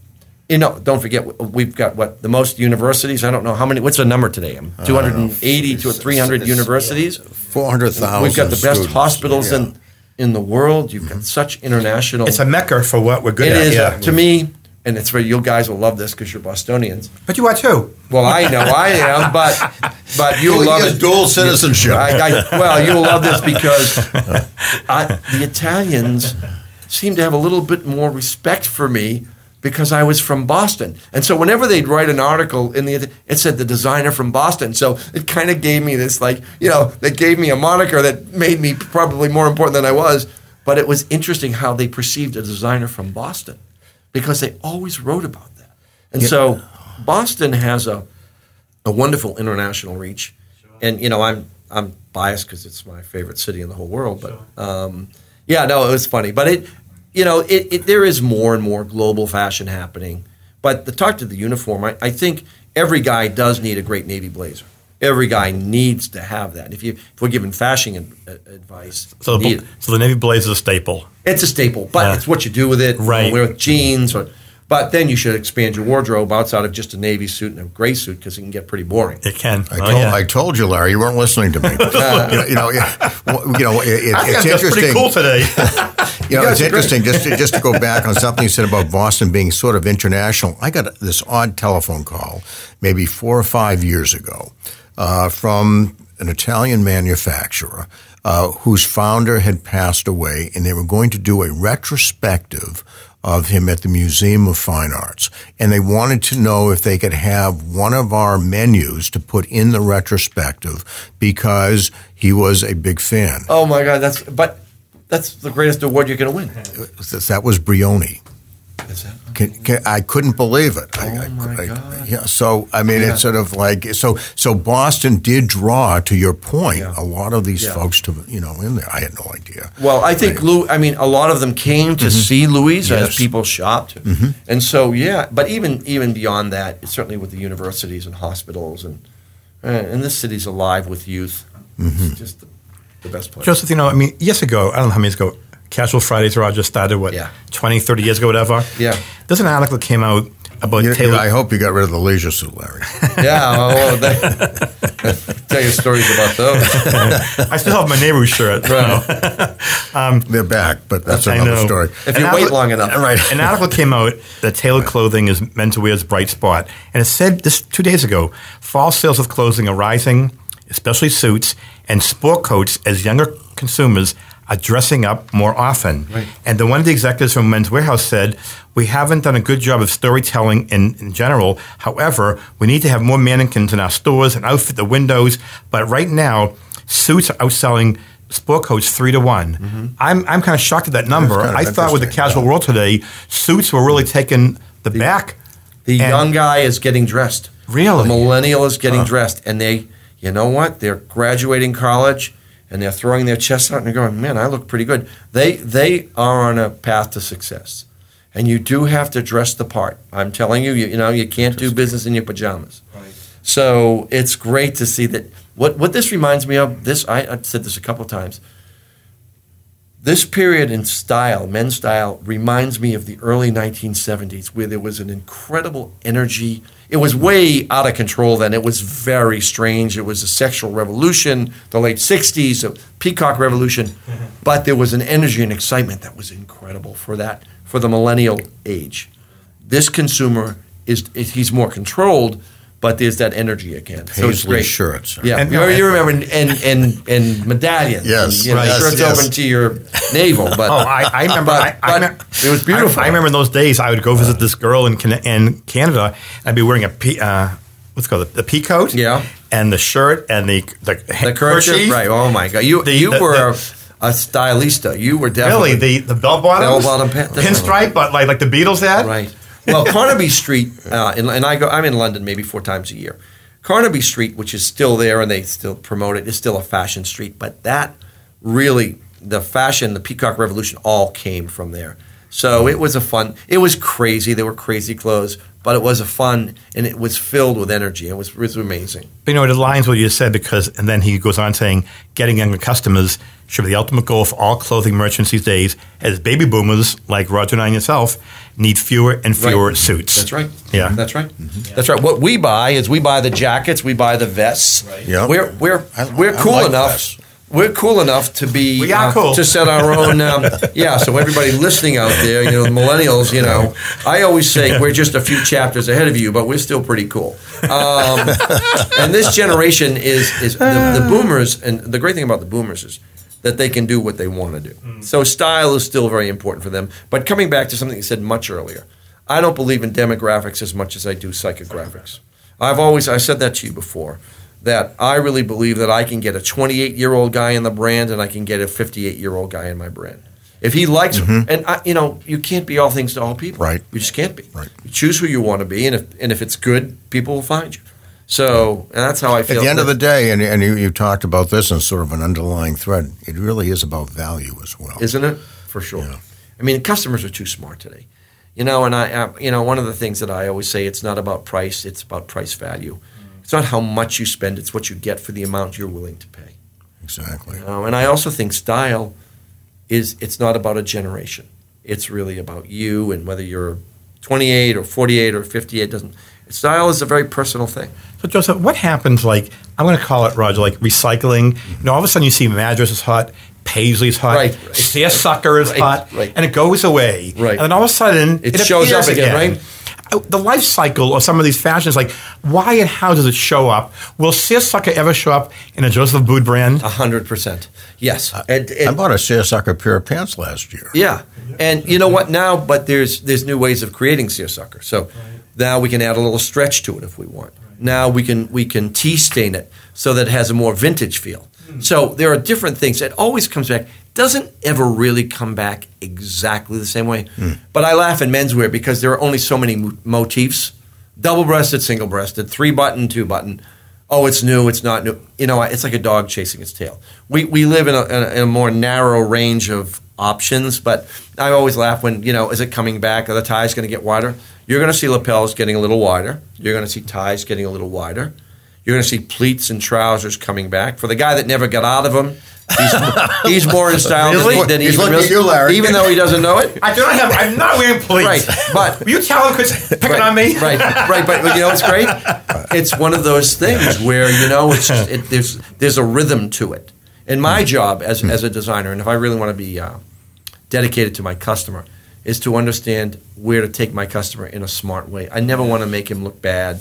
you know, don't forget we've got what the most universities. I don't know how many. What's the number today? Um, uh, two hundred and eighty to three hundred universities. Four hundred thousand. We've got the best hospitals in in the world. You've got mm-hmm. such international. It's a mecca for what we're good It at. is yeah. to me, and it's where you guys will love this because you're Bostonians. But you are too. Well, I know I am, but but you'll love has it. dual citizenship. I, I, well, you'll love this because I, the Italians seem to have a little bit more respect for me because I was from Boston, and so whenever they'd write an article in the, it said the designer from Boston. So it kind of gave me this like you know, they gave me a moniker that made me probably more important than I was. But it was interesting how they perceived a designer from Boston because they always wrote about that, and so Boston has a a wonderful international reach. And you know, I'm I'm biased because it's my favorite city in the whole world. But um, yeah, no, it was funny. But it, you know, it, it there is more and more global fashion happening. But the talk to the uniform, I, I think every guy does need a great navy blazer. Every guy needs to have that. If you if we're giving fashion ad- uh, advice, So the, so the Navy blazer is a staple. it's a staple, but Yeah. it's what you do with it. You know, Right. wear with jeans, or, but then you should expand your wardrobe outside of just a navy suit and a gray suit because it can get pretty boring. It can. I Oh, told, yeah. I told you, Larry, you weren't listening to me. you know, you know, you know, it, it- I it's that's pretty interesting. cool today. You know, You it's guys interesting just to, just to go back on something you said about Boston being sort of international. I got this odd telephone call maybe four or five years ago uh, from an Italian manufacturer uh, whose founder had passed away, and they were going to do a retrospective of him at the Museum of Fine Arts. And they wanted to know if they could have one of our menus to put in the retrospective because he was a big fan. Oh my God, that's but that's the greatest award you're going to win. That was Brioni. Is that? Can, can, I couldn't believe it. Oh, I- my I- God. Yeah. So I mean, Yeah. it's sort of like so. So Boston did draw, to your point, Yeah. a lot of these Yeah. folks to you know in there. I had no idea. Well, I think Lou. I mean, a lot of them came to mm-hmm. see Louis Yes. as people shopped, mm-hmm. and so yeah. But even even beyond that, certainly with the universities and hospitals, and and this city's alive with youth. It's just the, the best place. Joseph, you know, I mean, years ago, I don't know how many years ago, Casual Fridays Roger started, what, Yeah. 20, 30 years ago, whatever? Yeah. There's an article that came out about You- you- Taylor. I hope you got rid of the leisure suit, Larry. yeah, well, that, tell you stories about those. I still have my Nehru shirt. Um, They're back, but that's I another know. story. If An you wait long enough, Right. An article came out that tailored clothing is menswear's bright spot. And it said this two days ago fall sales of clothing are rising, especially suits and sport coats, as younger consumers are dressing up more often. Right. And then one of the executives from Men's Wearhouse said, We haven't done a good job of storytelling in, in general. However, we need to have more mannequins in our stores and outfit the windows. But right now, suits are outselling sport coats three to one. I'm, I'm kind of shocked at that number. Mm-hmm. kind of I thought with the casual yeah. world today, suits were really taking the, back. the young guy is getting dressed. Really? the millennial is getting dressed, and they, you know what? They're graduating college, and they're throwing their chests out, and they're going, "Man, I look pretty good." They they are on a path to success, and you do have to dress the part. I'm telling you, you, you know, you can't do business in your pajamas. So it's great to see that. What what this reminds me of, this I, I've said this a couple of times. This period in style, men's style, reminds me of the early 1970s, where there was an incredible energy. It was way out of control then. It was very strange. It was a sexual revolution, the late 60s, a peacock revolution. But there was an energy and excitement that was incredible for that, for the millennial age. This consumer is, is he's more controlled, but there's that energy again. so it's Paisley great. shirts. Yeah, And- you, you remember and and and, and medallions. Yes, and, you know, right. shirts Yes, open to your navel. But Oh, I, I remember. But- I, I, but me- it was beautiful. I, I remember in those days, I would go visit this girl in, Can- in Canada. I'd be wearing a pea, uh, what's it called the, the pea coat, Yeah. and the shirt and the the, the kerchief, kerchief. right? Oh my God, you The- you the- were the- a, a stylista. You were definitely Really, the the bell bottoms, Bell-bottom pant- pinstripe, but like like the Beatles had. Right. Well, Carnaby Street, uh, and, and I go. I'm in London maybe four times a year. Carnaby Street, which is still there and they still promote it, is still a fashion street. But that really, the fashion, the Peacock Revolution, all came from there. So it was a fun. It was crazy. They were crazy clothes, but it was a fun and it was filled with energy. It was, it was amazing. But, you know, it aligns with what you said because, and then he goes on saying, getting younger customers should be the ultimate goal for all clothing merchants these days, as baby boomers like Roger and I and yourself need fewer and fewer Right. suits. That's right. Yeah. That's right. Mm-hmm. That's right. What we buy is we buy the jackets, we buy the vests. Yeah. We're we're I- we're I cool like enough. vests. We're cool enough to be We are uh, cool. to set our own. Um, yeah. So everybody listening out there, you know, millennials, you know, I always say we're just a few chapters ahead of you, but we're still pretty cool. Um, and this generation is is the, the boomers, and the great thing about the boomers is that they can do what they want to do. So style is still very important for them. But coming back to something you said much earlier, I don't believe in demographics as much as I do psychographics. I've always I said that to you before that I really believe that I can get a 28 year old guy in the brand and I can get a 58 year old guy in my brand. If he likes, mm-hmm. and I, you know, you can't be all things to all people. Right. You just can't be. Right. You choose who you want to be, and if and if it's good, people will find you. So, and that's how I feel. At the end of the day, and, and you, you talked about this as sort of an underlying thread, it really is about value as well. isn't it? For sure. Yeah. I mean, customers are too smart today. You know, and I, I, you know, one of the things that I always say, it's not about price; it's about price value. It's not how much you spend; it's what you get for the amount you're willing to pay. Exactly. You know, and I also think style is it's not about a generation. It's really about you and whether you're 28 or 48 or 58 doesn't. Style is a very personal thing. So, Joseph, what happens, like, I'm going to call it, Roger, like recycling? You know, all of a sudden you see Madras is hot, Paisley's hot, Right, right. Seersucker is Right, hot, right. and it goes away. Right. And then all of a sudden It shows appears up again, right? Uh, The life cycle of some of these fashions, like, why and how does it show up? Will Seersucker ever show up in a Joseph Abboud brand? A hundred percent. Yes. And, I bought a seersucker pair of pants last year. Yeah, and you know what now? But there's there's new ways of creating seersucker. So now we can add a little stretch to it if we want. Now we can we can tea stain it so that it has a more vintage feel. So there are different things. It always comes back. Doesn't ever really come back exactly the same way. Hmm. But I laugh in menswear because there are only so many mo- motifs: double-breasted, single-breasted, three-button, two-button. Oh, it's new. It's not new. You know, it's like a dog chasing its tail. We we live in a, in a, in a more narrow range of options, but I always laugh when you know, is it coming back? Are the ties going to get wider? You're going to see lapels getting a little wider. You're going to see ties getting a little wider. You're going to see pleats and trousers coming back. For the guy that never got out of them, he's, he's more in style than he- Really? than he He's even looking you, Larry. even though he doesn't know it. I do not have, I'm not wearing pleats. Right, but Will you tell him quit picking right, on me? Right, right. But you know, it's great. It's one of those things where you know, it's just, it, there's there's a rhythm to it. And my job as as a designer, and if I really want to be uh, dedicated to my customer, is to understand where to take my customer in a smart way. I never want to make him look bad.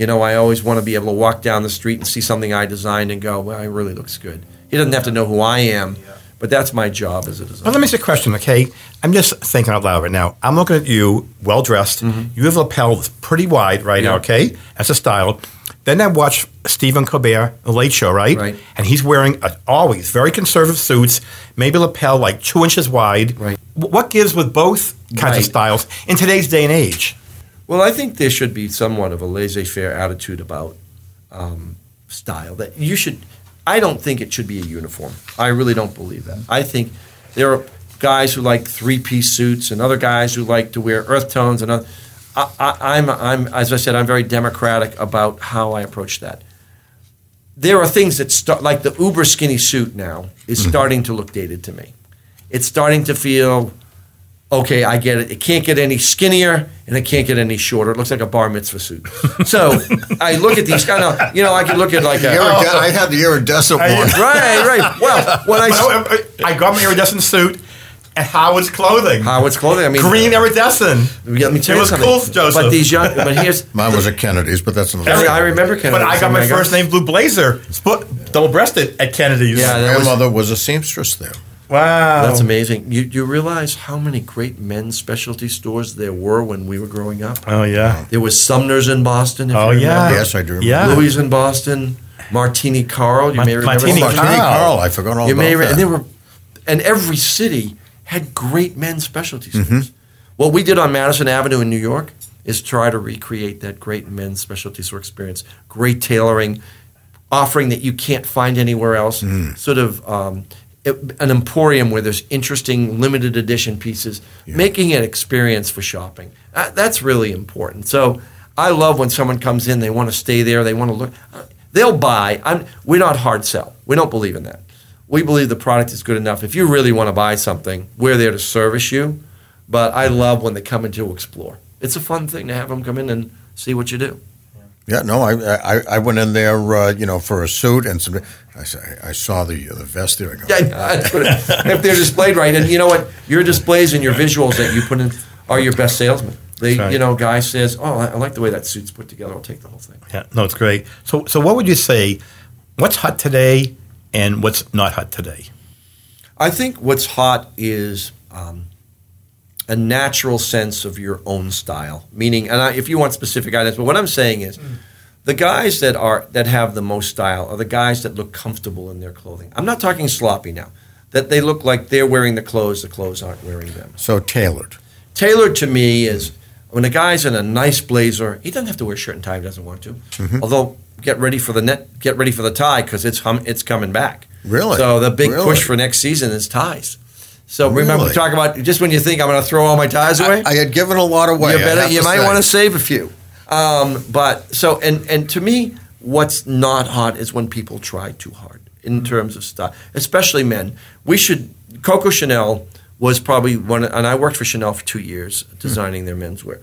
You know, I always want to be able to walk down the street and see something I designed and go, "Well, it really looks good." He doesn't have to know who I am, but that's my job as a But designer. let me ask you a question, okay? I'm just thinking out loud right now. I'm looking at you, well dressed. You have a lapel that's pretty wide right now, Mm-hmm. Okay? That's a style. Then I watch Stephen Colbert, The Late Show, right? Right. And he's wearing a, always very conservative suits, maybe lapel like two inches wide. Right. What gives with both kinds Right. of styles in today's day and age? Well, I think there should be somewhat of a laissez-faire attitude about um, style. That you should. I don't think it should be a uniform. I really don't believe that. I think there are guys who like three-piece suits and other guys who like to wear earth tones and other. I, I, I'm, I'm, as I said, I'm very democratic about how I approach that. There are things that start, like the uber skinny suit now is starting to look dated to me. It's starting to feel okay, I get it. It can't get any skinnier and it can't get any shorter. It looks like a bar mitzvah suit. So I look at these kind of, you know, I can look at like a. Irid- I had the iridescent oh. one. Right, right. Well, when I. I, I got my iridescent suit And Howard's Clothing. Howard's clothing, I mean. Green uh, iridescent. Let me tell It you was something. cool, Joseph. But these young, but here's. Mine was at Kennedy's, but that's another I. I remember Kennedy. But I got my oh first name blue blazer, split, double breasted at Kennedy's. Yeah, My that was- grandmother was a seamstress there. Wow. That's amazing. You, you realize how many great men's specialty stores there were when we were growing up? Oh yeah. There was Sumner's in Boston. If Oh you yeah. Yes, I do remember. Yeah. Louis in Boston. Martini Carl. You Ma- may remember. Martini. Martini Carl. Carl. I forgot all You about may, re- that. and they were, and every city had great men's specialty stores. Mm-hmm. What we did on Madison Avenue in New York is try to recreate that great men's specialty store experience. Great tailoring, offering that you can't find anywhere else. Mm. Sort of um, an emporium where there's interesting limited edition pieces, making an experience for shopping. Uh, that's really important. So I love when someone comes in, they want to stay there, they want to look. Uh, they'll buy. I'm, we're not hard sell. We don't believe in that. We believe the product is good enough. If you really want to buy something, we're there to service you. But I love when they come in to explore. It's a fun thing to have them come in and see what you do. Yeah, no, I I, I went in there, uh, you know, for a suit and some. I, I saw the the vest there. I go, Yeah, that's what it- if they're displayed right, and you know what, your displays and your visuals that you put in are your best salesmen. They, right. you know, guy says, "Oh, I I like the way that suit's put together. I'll take the whole thing." Yeah, no, it's great. So, so what would you say? What's hot today, and what's not hot today? I think what's hot is um, a natural sense of your own style. Meaning, and I, if you want specific items, but what I'm saying is, the guys that are that have the most style are the guys that look comfortable in their clothing. I'm not talking sloppy now. That they look like they're wearing the clothes, the clothes aren't wearing them. so tailored. Tailored to me is when a guy's in a nice blazer, he doesn't have to wear shirt and tie he doesn't want to. Mm-hmm. Although, get ready for the net, get ready for the tie because it's hum, it's coming back. Really? So the big Really? push for next season is ties. So remember, Really? talk about just when you think I'm going to throw all my ties away, I had given a lot away. you better you might say. want to save a few. Um, but so and and to me, what's not hot is when people try too hard in terms of style, especially men. We should Coco Chanel was probably one, and I worked for Chanel for two years designing their menswear.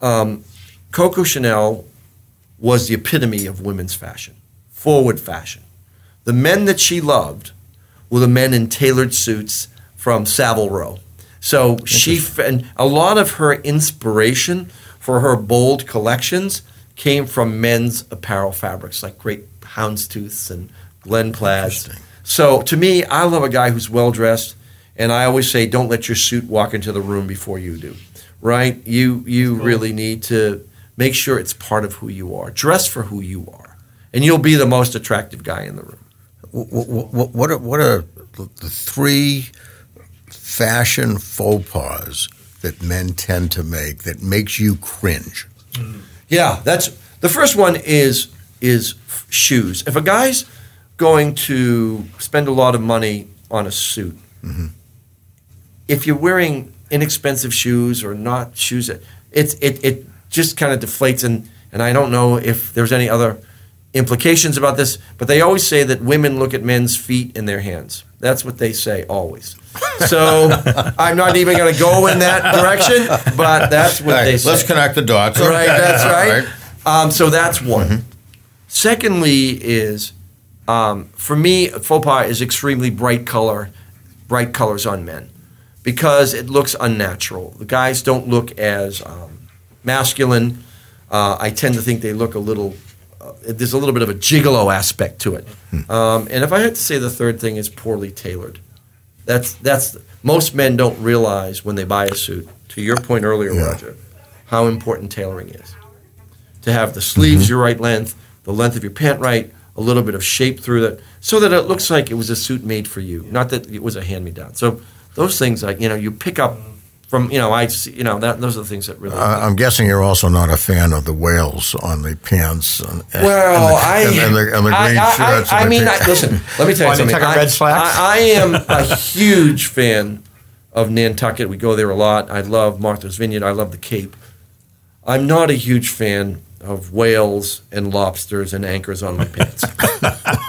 Um, Coco Chanel was the epitome of women's fashion, forward fashion. The men that she loved were the men in tailored suits from Savile Row. So she and a lot of her inspiration for her bold collections came from men's apparel fabrics like great houndstooths and Glen plaids. So to me, I love a guy who's well dressed, and I always say, don't let your suit walk into the room before you do. Right? You you really need to make sure it's part of who you are. Dress for who you are, and you'll be the most attractive guy in the room. What, what, what are, what are the three fashion faux pas that men tend to make that makes you cringe? Yeah, that's the first one is is shoes. If a guy's going to spend a lot of money on a suit, mm-hmm. if you're wearing inexpensive shoes or not shoes, it's it it just kind of deflates. And and I don't know if there's any other implications about this, but they always say that women look at men's feet in their hands. That's what they say always. So I'm not even going to go in that direction, but that's what Hey, they say. let's connect the dots. Right, that's right. Um, so that's one. Secondly, is um, for me, faux pas is extremely bright color, bright colors on men, because it looks unnatural. The guys don't look as um, masculine. Uh, I tend to think they look a little. Uh, there's a little bit of a gigolo aspect to it. Um, and if I had to say the third thing is poorly tailored. That's that's most men don't realize when they buy a suit. To your point earlier, Yeah. Roger, how important tailoring is. To have the sleeves mm-hmm. your right length, the length of your pant right, a little bit of shape through that, so that it looks like it was a suit made for you, not that it was a hand me down. So those things, like you know, you pick up from you know, I see- you know that those are the things that really. Uh, I'm guessing you're also not a fan of the whales on the pants. And, and Well, the, I, and, and the, and the green I, I, shirts. I, I and the mean, I, listen. Let me tell you something. Nantucket I, Red slacks? I, I am a huge fan of Nantucket. We go there a lot. I love Martha's Vineyard. I love the Cape. I'm not a huge fan of whales and lobsters and anchors on my pants.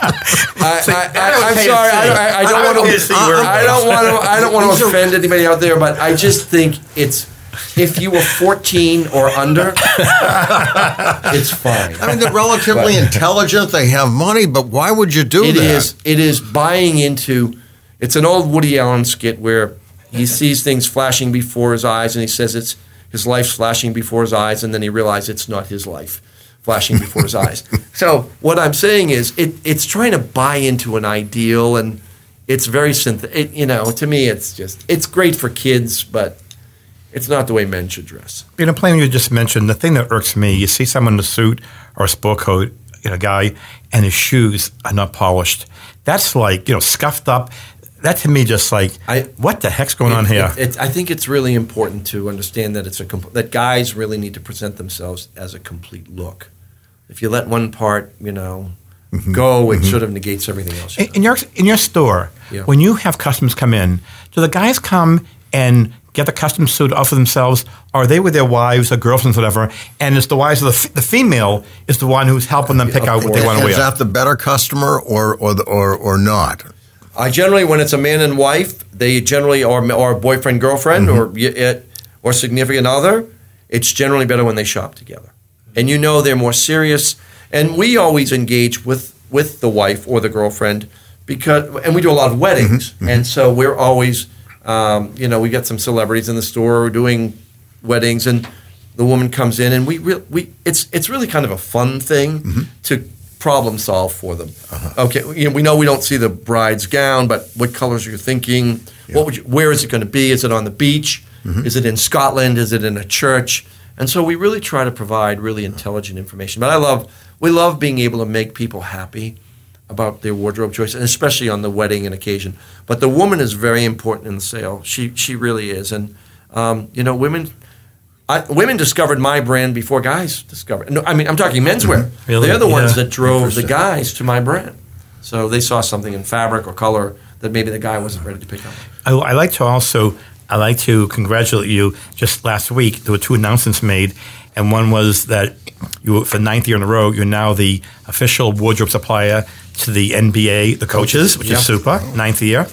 I, I, I, I'm sorry. I, I, I don't want to. I don't want to. I don't want to offend anybody out there, but I just think it's. If you were 14 or under, it's fine. I mean, they're relatively intelligent. They have money, but why would you do It that? is. It is buying into. It's an old Woody Allen skit where he sees things flashing before his eyes, and he says it's his life's flashing before his eyes, and then he realizes it's not his life flashing before his eyes. So what I'm saying is, it, it's trying to buy into an ideal, and it's very synth. It, you know, to me, it's just it's great for kids, but it's not the way men should dress. You know, playing you just mentioned, the thing that irks me, you see someone in a suit or a sport coat, you know, guy, and his shoes are not polished. That's like, you know, scuffed up. That to me just like, I- what the heck's going on here? it- it- I think it's really important to understand that it's a that guys really need to present themselves as a complete look. If you let one part, you know, mm-hmm. go, it mm-hmm. sort of negates everything else. In, in your in your store, Yeah. when you have customers come in, do the guys come and get the custom suit off of themselves, or are they with their wives or girlfriends, or whatever? And it's the wives of the, f- the female is the one who's helping them pick Of out what they want to Is that the better customer or or the, or, or not? I generally, when it's a man and wife, they generally are or boyfriend girlfriend mm-hmm. or it, or significant other. It's generally better when they shop together, and you know they're more serious. And we always engage with with the wife or the girlfriend because, and we do a lot of weddings, mm-hmm. Mm-hmm. and so we're always, um, you know, we get some celebrities in the store doing weddings, and the woman comes in, and we re- we it's it's really kind of a fun thing mm-hmm. to problem solve for them. Uh-huh. Okay, you know, we know we don't see the bride's gown, but what colors are you thinking? What would you, where is it going to be? Is it on the beach? Is it in Scotland? Is it in a church? And so we really try to provide really intelligent information. But I love we love being able to make people happy about their wardrobe choice, and especially on the wedding and occasion. But the woman is very important in the sale. She she really is, and um, you know, women. I, women discovered my brand before guys discovered. No, I mean, I'm talking menswear. Really? They're the ones Yeah. that drove the guys to my brand. So they saw something in fabric or color that maybe the guy wasn't ready to pick up. I, I like to also I like to congratulate you. Just last week, there were two announcements made, and one was that you, for the ninth year in a row, you're now the official wardrobe supplier to the NBA, the coaches, which Yeah. is super. Ninth year,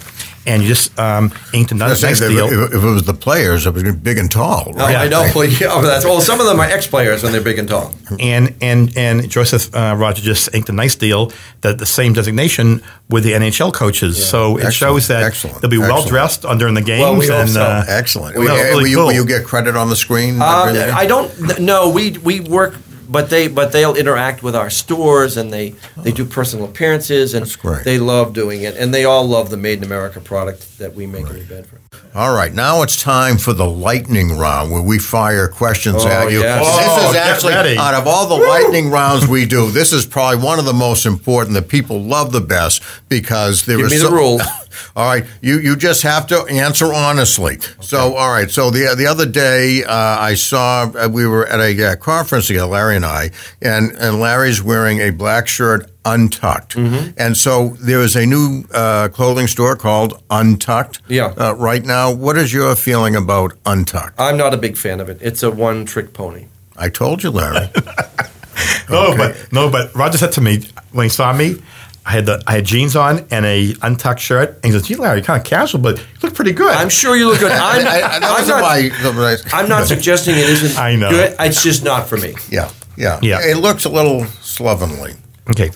and you just um, inked another If, nice if- deal. if it was the players, it was big and tall. Oh, Right? I know. Well, yeah, that's, well, some of them are ex-players and they're big and tall. and and and Joseph uh, Roger just inked a nice deal that the same designation with the NHL coaches. So it Excellent, shows that excellent, they'll be well dressed during the games. Well, we and, uh, Excellent. Well, will, really will you, cool. will you get credit on the screen? Um, I don't. No, we we work, but they but they'll interact with our stores and they they do personal appearances and they love doing it and they all love the Made in America product that we make in New Bedford. All right, now it's time for the lightning round where we fire questions Oh, at you. yes. this Oh, is actually, out of all the lightning rounds we do, this is probably one of the most important that people love the best because there Give is me the rules. all right, you, you just have to answer honestly. So, all right, so the the other day uh, I saw uh, we were at a uh, conference together, Larry and I, and, and Larry's wearing a black shirt untucked. Mm-hmm. And so there is a new uh, clothing store called Untucked Yeah. uh, right now. What is your feeling about Untucked? I'm not a big fan of it. It's a one-trick pony. I told you, Larry. No, but no, but Roger said to me when he saw me, I had the I had jeans on and a untucked shirt, and he goes, "Gee, Larry, you're kind of casual, but you look pretty good." I'm sure you look good. I'm, I, I, that I'm wasn't not, my. I'm not suggesting it isn't I know. good. It's just not for me. Yeah, yeah, Yeah. It looks a little slovenly. okay.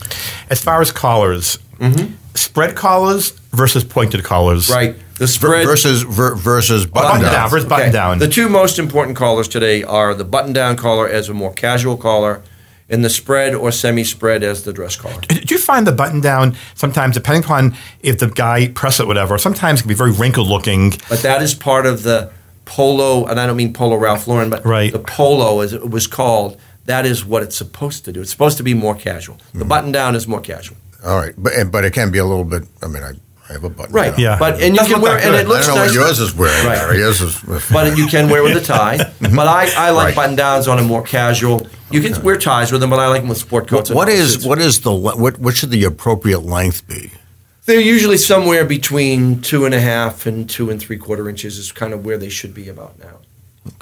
As far as collars, mm-hmm. spread collars versus pointed collars, Right. The spread versus ver, versus button, Button down. down versus button Okay. down. The two most important collars today are the button-down collar as a more casual collar, and the spread or semi-spread as the dress collar. Did you find the button down sometimes, depending upon if the guy press it, whatever? Sometimes it can be very wrinkled looking. But that is part of the polo, and I don't mean polo Ralph Lauren, but Right. the polo, as it was called, that is what it's supposed to do. It's supposed to be more casual. The Mm-hmm. button down is more casual. All right, but but it can be a little bit. I mean, I, I have a button. Right. down. Yeah. But and you Doesn't can wear that and good. it looks I don't know nice. what yours is wearing. Right. Larry. Yours is. but you can wear with a tie. Mm-hmm. but I, I like Right. button downs on a more casual. You can wear ties with them, but I like them with sport coats. and what is suits. what is the le- what what should the appropriate length be? They're usually somewhere between two and a half and two and three quarter inches is kind of where they should be about now.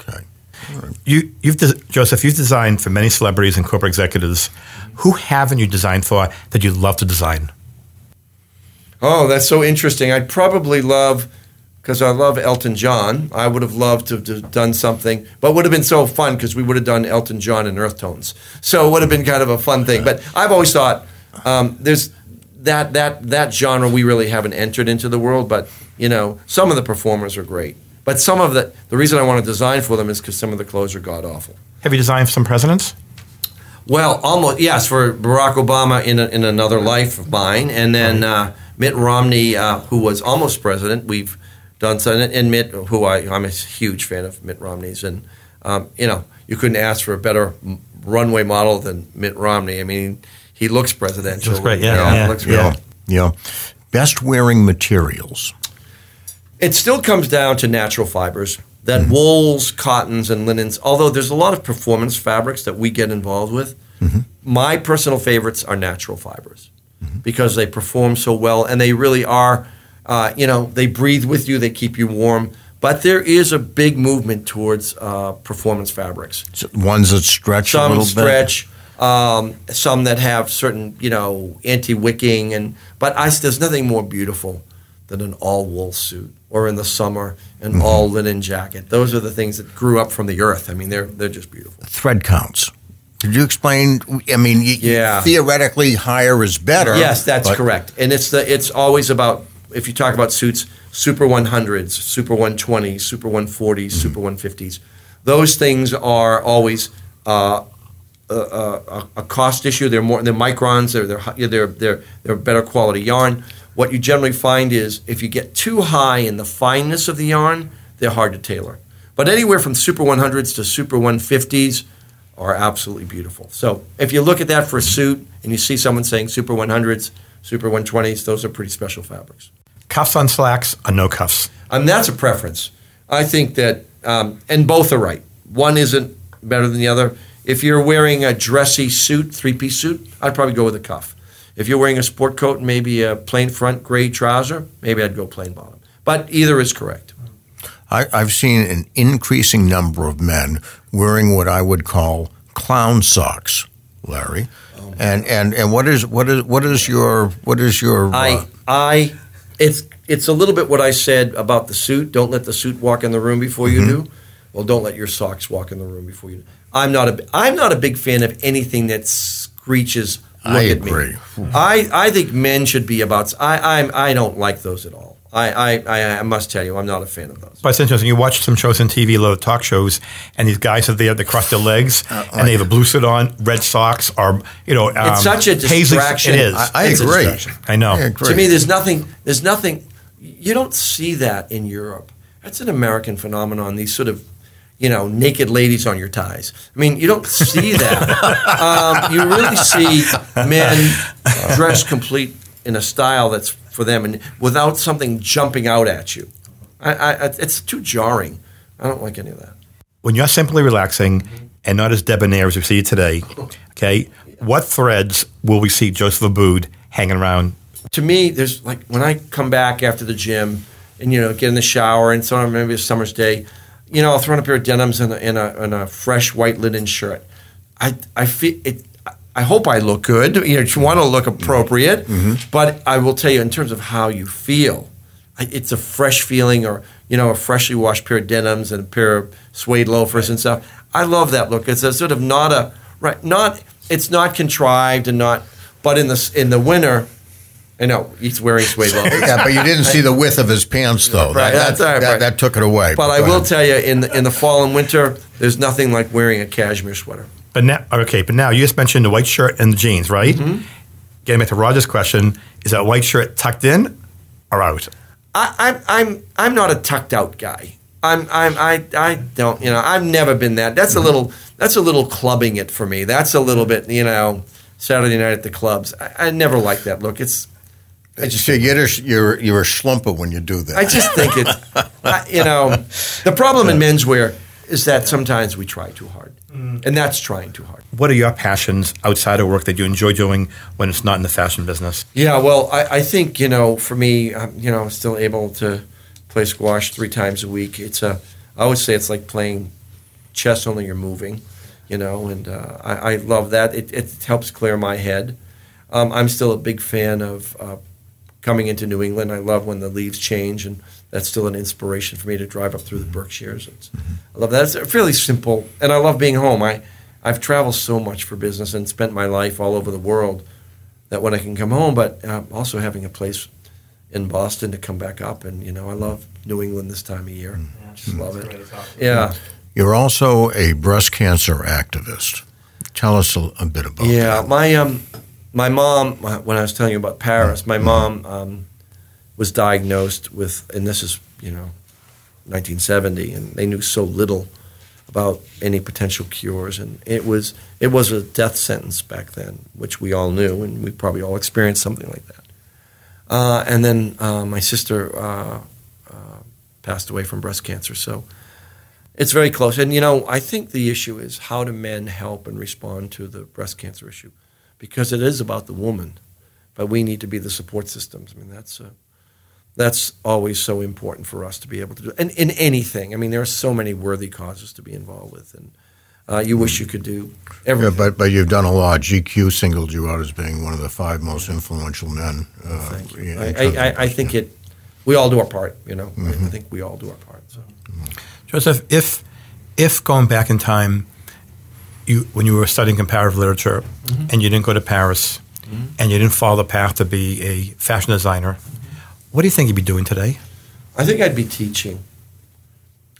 Okay. You, you've de- Joseph, you've designed for many celebrities and corporate executives. Who haven't you designed for that you'd love to design? Oh, that's so interesting. I'd probably love, because I love Elton John, I would have loved to have done something, but would have been so fun because we would have done Elton John and Earth Tones. So it would have been kind of a fun thing. But I've always thought um, there's that, that, that genre we really haven't entered into the world, but, you know, some of the performers are great. But some of the, the reason I want to design for them is because some of the clothes are god awful. Have you designed for some presidents? Well, almost yes. For Barack Obama in a, in another life of mine, and then uh, Mitt Romney, uh, who was almost president. We've done something, and Mitt, who I I'm a huge fan of Mitt Romney's, and um, you know you couldn't ask for a better runway model than Mitt Romney. I mean, he looks presidential. Looks great, yeah, yeah, looks great. Yeah. Yeah. Best wearing materials. It still comes down to natural fibers. That wools, cottons, and linens. Although there's a lot of performance fabrics that we get involved with, my personal favorites are natural fibers. Because they perform so well and they really are, uh, you know, they breathe with you, they keep you warm. But there is a big movement towards uh, performance fabrics. So ones that stretch a Some little stretch, um, some that have certain, you know, anti-wicking, and but I, there's nothing more beautiful than an all wool suit, or in the summer an Mm-hmm. all linen jacket. Those are the things that grew up from the earth. I mean, they're they're just beautiful. Thread counts. Could you explain? I mean, y- Yeah. theoretically, higher is better. Yes, that's but- correct. And it's the it's always about if you talk about suits, super 100s, super 120s, super 140s, super 150s. Those things are always uh, a, a, a cost issue. They're more they're microns. They're they're they're they're they're better quality yarn. What you generally find is if you get too high in the fineness of the yarn, they're hard to tailor. But anywhere from super 100s to super 150s are absolutely beautiful. So if you look at that for a suit and you see someone saying super 100s, super 120s, those are pretty special fabrics. Cuffs on slacks or no cuffs? Um, that's a preference. I think that, um, and both are right. One isn't better than the other. If you're wearing a dressy suit, three piece suit, I'd probably go with a cuff. If you're wearing a sport coat and maybe a plain front gray trouser, maybe I'd go plain bottom. But either is correct. I, I've seen an increasing number of men wearing what I would call clown socks, Larry. and and and what is what is what is your what is your uh, I, I, it's it's a little bit what I said about the suit. Don't let the suit walk in the room before you do. Well, don't let your socks walk in the room before you do. I'm not a I'm not a big fan of anything that screeches. Look I at agree. me. I, I think men should be about. I I'm, I don't like those at all. I, I, I, I must tell you, I'm not a fan of those. But it's interesting. You watch some shows on TV, little talk shows, and these guys are there, they cross their legs, and they have a blue suit on, red socks, or you know, um, It's such a paisley- distraction. It is. I, I It's a agree. distraction. I know. I agree. To me, there's nothing. There's nothing. You don't see that in Europe. That's an American phenomenon. These sort of, you know, naked ladies on your ties. I mean, you don't see that. um, you really see men dressed complete in a style that's for them, and without something jumping out at you. I, I, it's too jarring. I don't like any of that. when you're simply relaxing and not as debonair as we see today, okay, what threads will we see Joseph Abboud hanging around? to me, there's like when I come back after the gym and you know get in the shower and so on, maybe a summer's day, you know, I'll throw on a pair of denims and a, and a, and a fresh white linen shirt. I I feel it. I hope I look good. You know, you want to look appropriate, mm-hmm. Mm-hmm. but I will tell you in terms of how you feel, it's a fresh feeling, or you know, a freshly washed pair of denims and a pair of suede loafers and stuff. I love that look. It's a sort of not a right, not it's not contrived and not, but in the in the winter. I know he's wearing suede loafers. yeah, but you didn't see the width of his pants, though. Right, that, that's all right, that, that took it away. But I will ahead. tell you, in the, in the fall and winter, there's nothing like wearing a cashmere sweater. But now, okay, but now you just mentioned the white shirt and the jeans, right? Mm-hmm. Getting back to Roger's question, is that white shirt tucked in or out? I, I'm I'm I'm not a tucked out guy. I'm I'm I I don't you know I've never been that. That's a little that's a little clubbing it for me. That's a little bit you know Saturday night at the clubs. I, I never like that look. It's I just say you're, you're you're a schlumper when you do that. I just think it's I, you know the problem in menswear is that sometimes we try too hard, and that's trying too hard. What are your passions outside of work that you enjoy doing when it's not in the fashion business? Yeah, well, I, I think you know, for me, I'm, you know, I'm still able to play squash three times a week. It's a, I always say it's like playing chess, only you're moving, you know, and uh, I, I love that. It, it helps clear my head. Um, I'm still a big fan of uh, coming into New England. I love when the leaves change, and that's still an inspiration for me to drive up through the Berkshires. It's, I love that. It's fairly simple, and I love being home. I, I've traveled so much for business and spent my life all over the world that when I can come home, but uh, also having a place in Boston to come back up, and you know, I love New England this time of year. Just love it. Yeah, You're also a breast cancer activist. Tell us a, a bit about yeah. that. My um, my mom. When I was telling you about Paris, my mom um, was diagnosed with, and this is you know, 1970, and they knew so little about any potential cures, and it was it was a death sentence back then, which we all knew, and we probably all experienced something like that. Uh, and then uh, my sister uh, uh, passed away from breast cancer, so it's very close. And you know, I think the issue is how do men help and respond to the breast cancer issue, because it is about the woman. but we need to be the support systems. I mean, that's uh, that's always so important for us to be able to do. And in anything, I mean, there are so many worthy causes to be involved with, and uh, you wish you could do Yeah, everything. but but you've done a lot. GQ singled you out as being one of the five most influential men. Uh, Thank you. in I, I, I- I think it. We all do our part, you know. I think we all do our part. So. Joseph, if if going back in time, you when you were studying comparative literature and you didn't go to Paris and you didn't follow the path to be a fashion designer, what do you think you'd be doing today? I think I'd be teaching.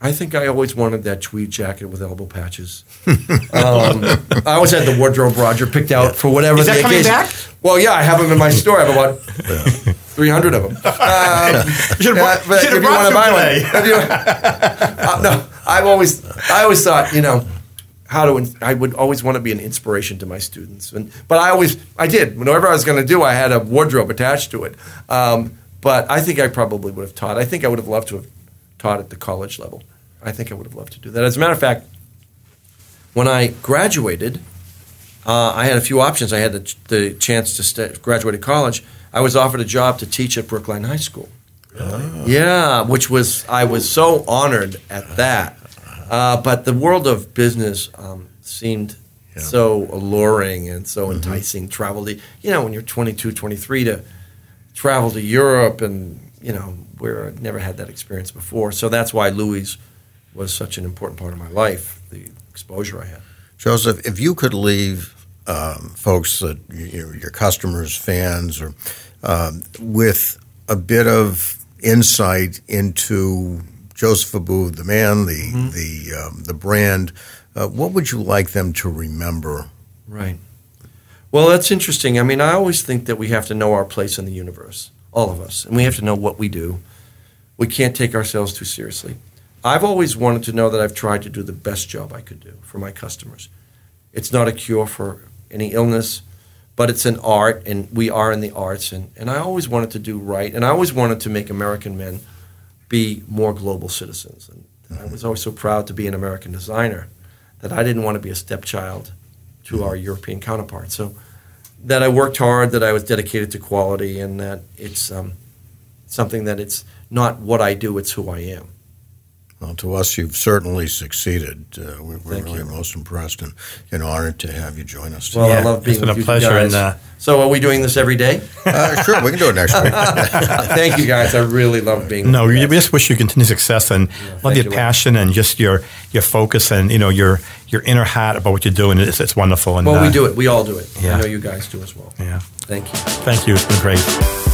I think I always wanted that tweed jacket with elbow patches. um, I always had the wardrobe Roger picked out for whatever Is that the coming occasion. back? Well, yeah, I have them in my store. I have about 300 of them. Um, should've brought- yeah, should've if you brought want to buy today. one, you- Uh, no, I've always, I always thought, you know, how to. I would always want to be an inspiration to my students, and but I always, I did. Whatever I was going to do, I had a wardrobe attached to it. Um, but I think I probably would have taught. I think I would have loved to have taught at the college level. I think I would have loved to do that. As a matter of fact, when I graduated, uh, I had a few options. I had the, the chance to st- graduate at college. I was offered a job to teach at Brookline High School. Really? Yeah, which was I was so honored at that. Uh, but the world of business um, seemed so alluring and so enticing. Travel to you know when you're 22, 23 to travel to Europe and you know where I'd never had that experience before. So that's why Louis was such an important part of my life. The exposure I had. Joseph, if you could leave um, folks, that your, your customers, fans, or um, with a bit of insight into Joseph Abboud, the man, the the um, the brand, uh, what would you like them to remember? Right. Well, that's interesting. I mean, I always think that we have to know our place in the universe, all of us, and we have to know what we do. We can't take ourselves too seriously. I've always wanted to know that I've tried to do the best job I could do for my customers. It's not a cure for any illness, but it's an art, and we are in the arts, and, and I always wanted to do right, and I always wanted to make American men be more global citizens. And I was always so proud to be an American designer that I didn't want to be a stepchild to our mm-hmm. European counterparts. So that I worked hard, that I was dedicated to quality, and that it's um, something that it's not what I do, it's who I am. Well, to us, you've certainly succeeded. Uh, we- we're Thank really you. most impressed and, and honored to have you join us. Well, today. I love being it's been with a you pleasure, guys. and, uh, so are we doing this every day? uh, sure, we can do it next week. Thank you guys. I really love being No, with we you guys. just wish you continued success and love thank your you. passion and just your your focus and you know your your inner heart about what you're doing. It's, it's wonderful. And Well, uh, we do it. We all do it. yeah. I know you guys do as well. Yeah, Thank you. thank you. It's been great.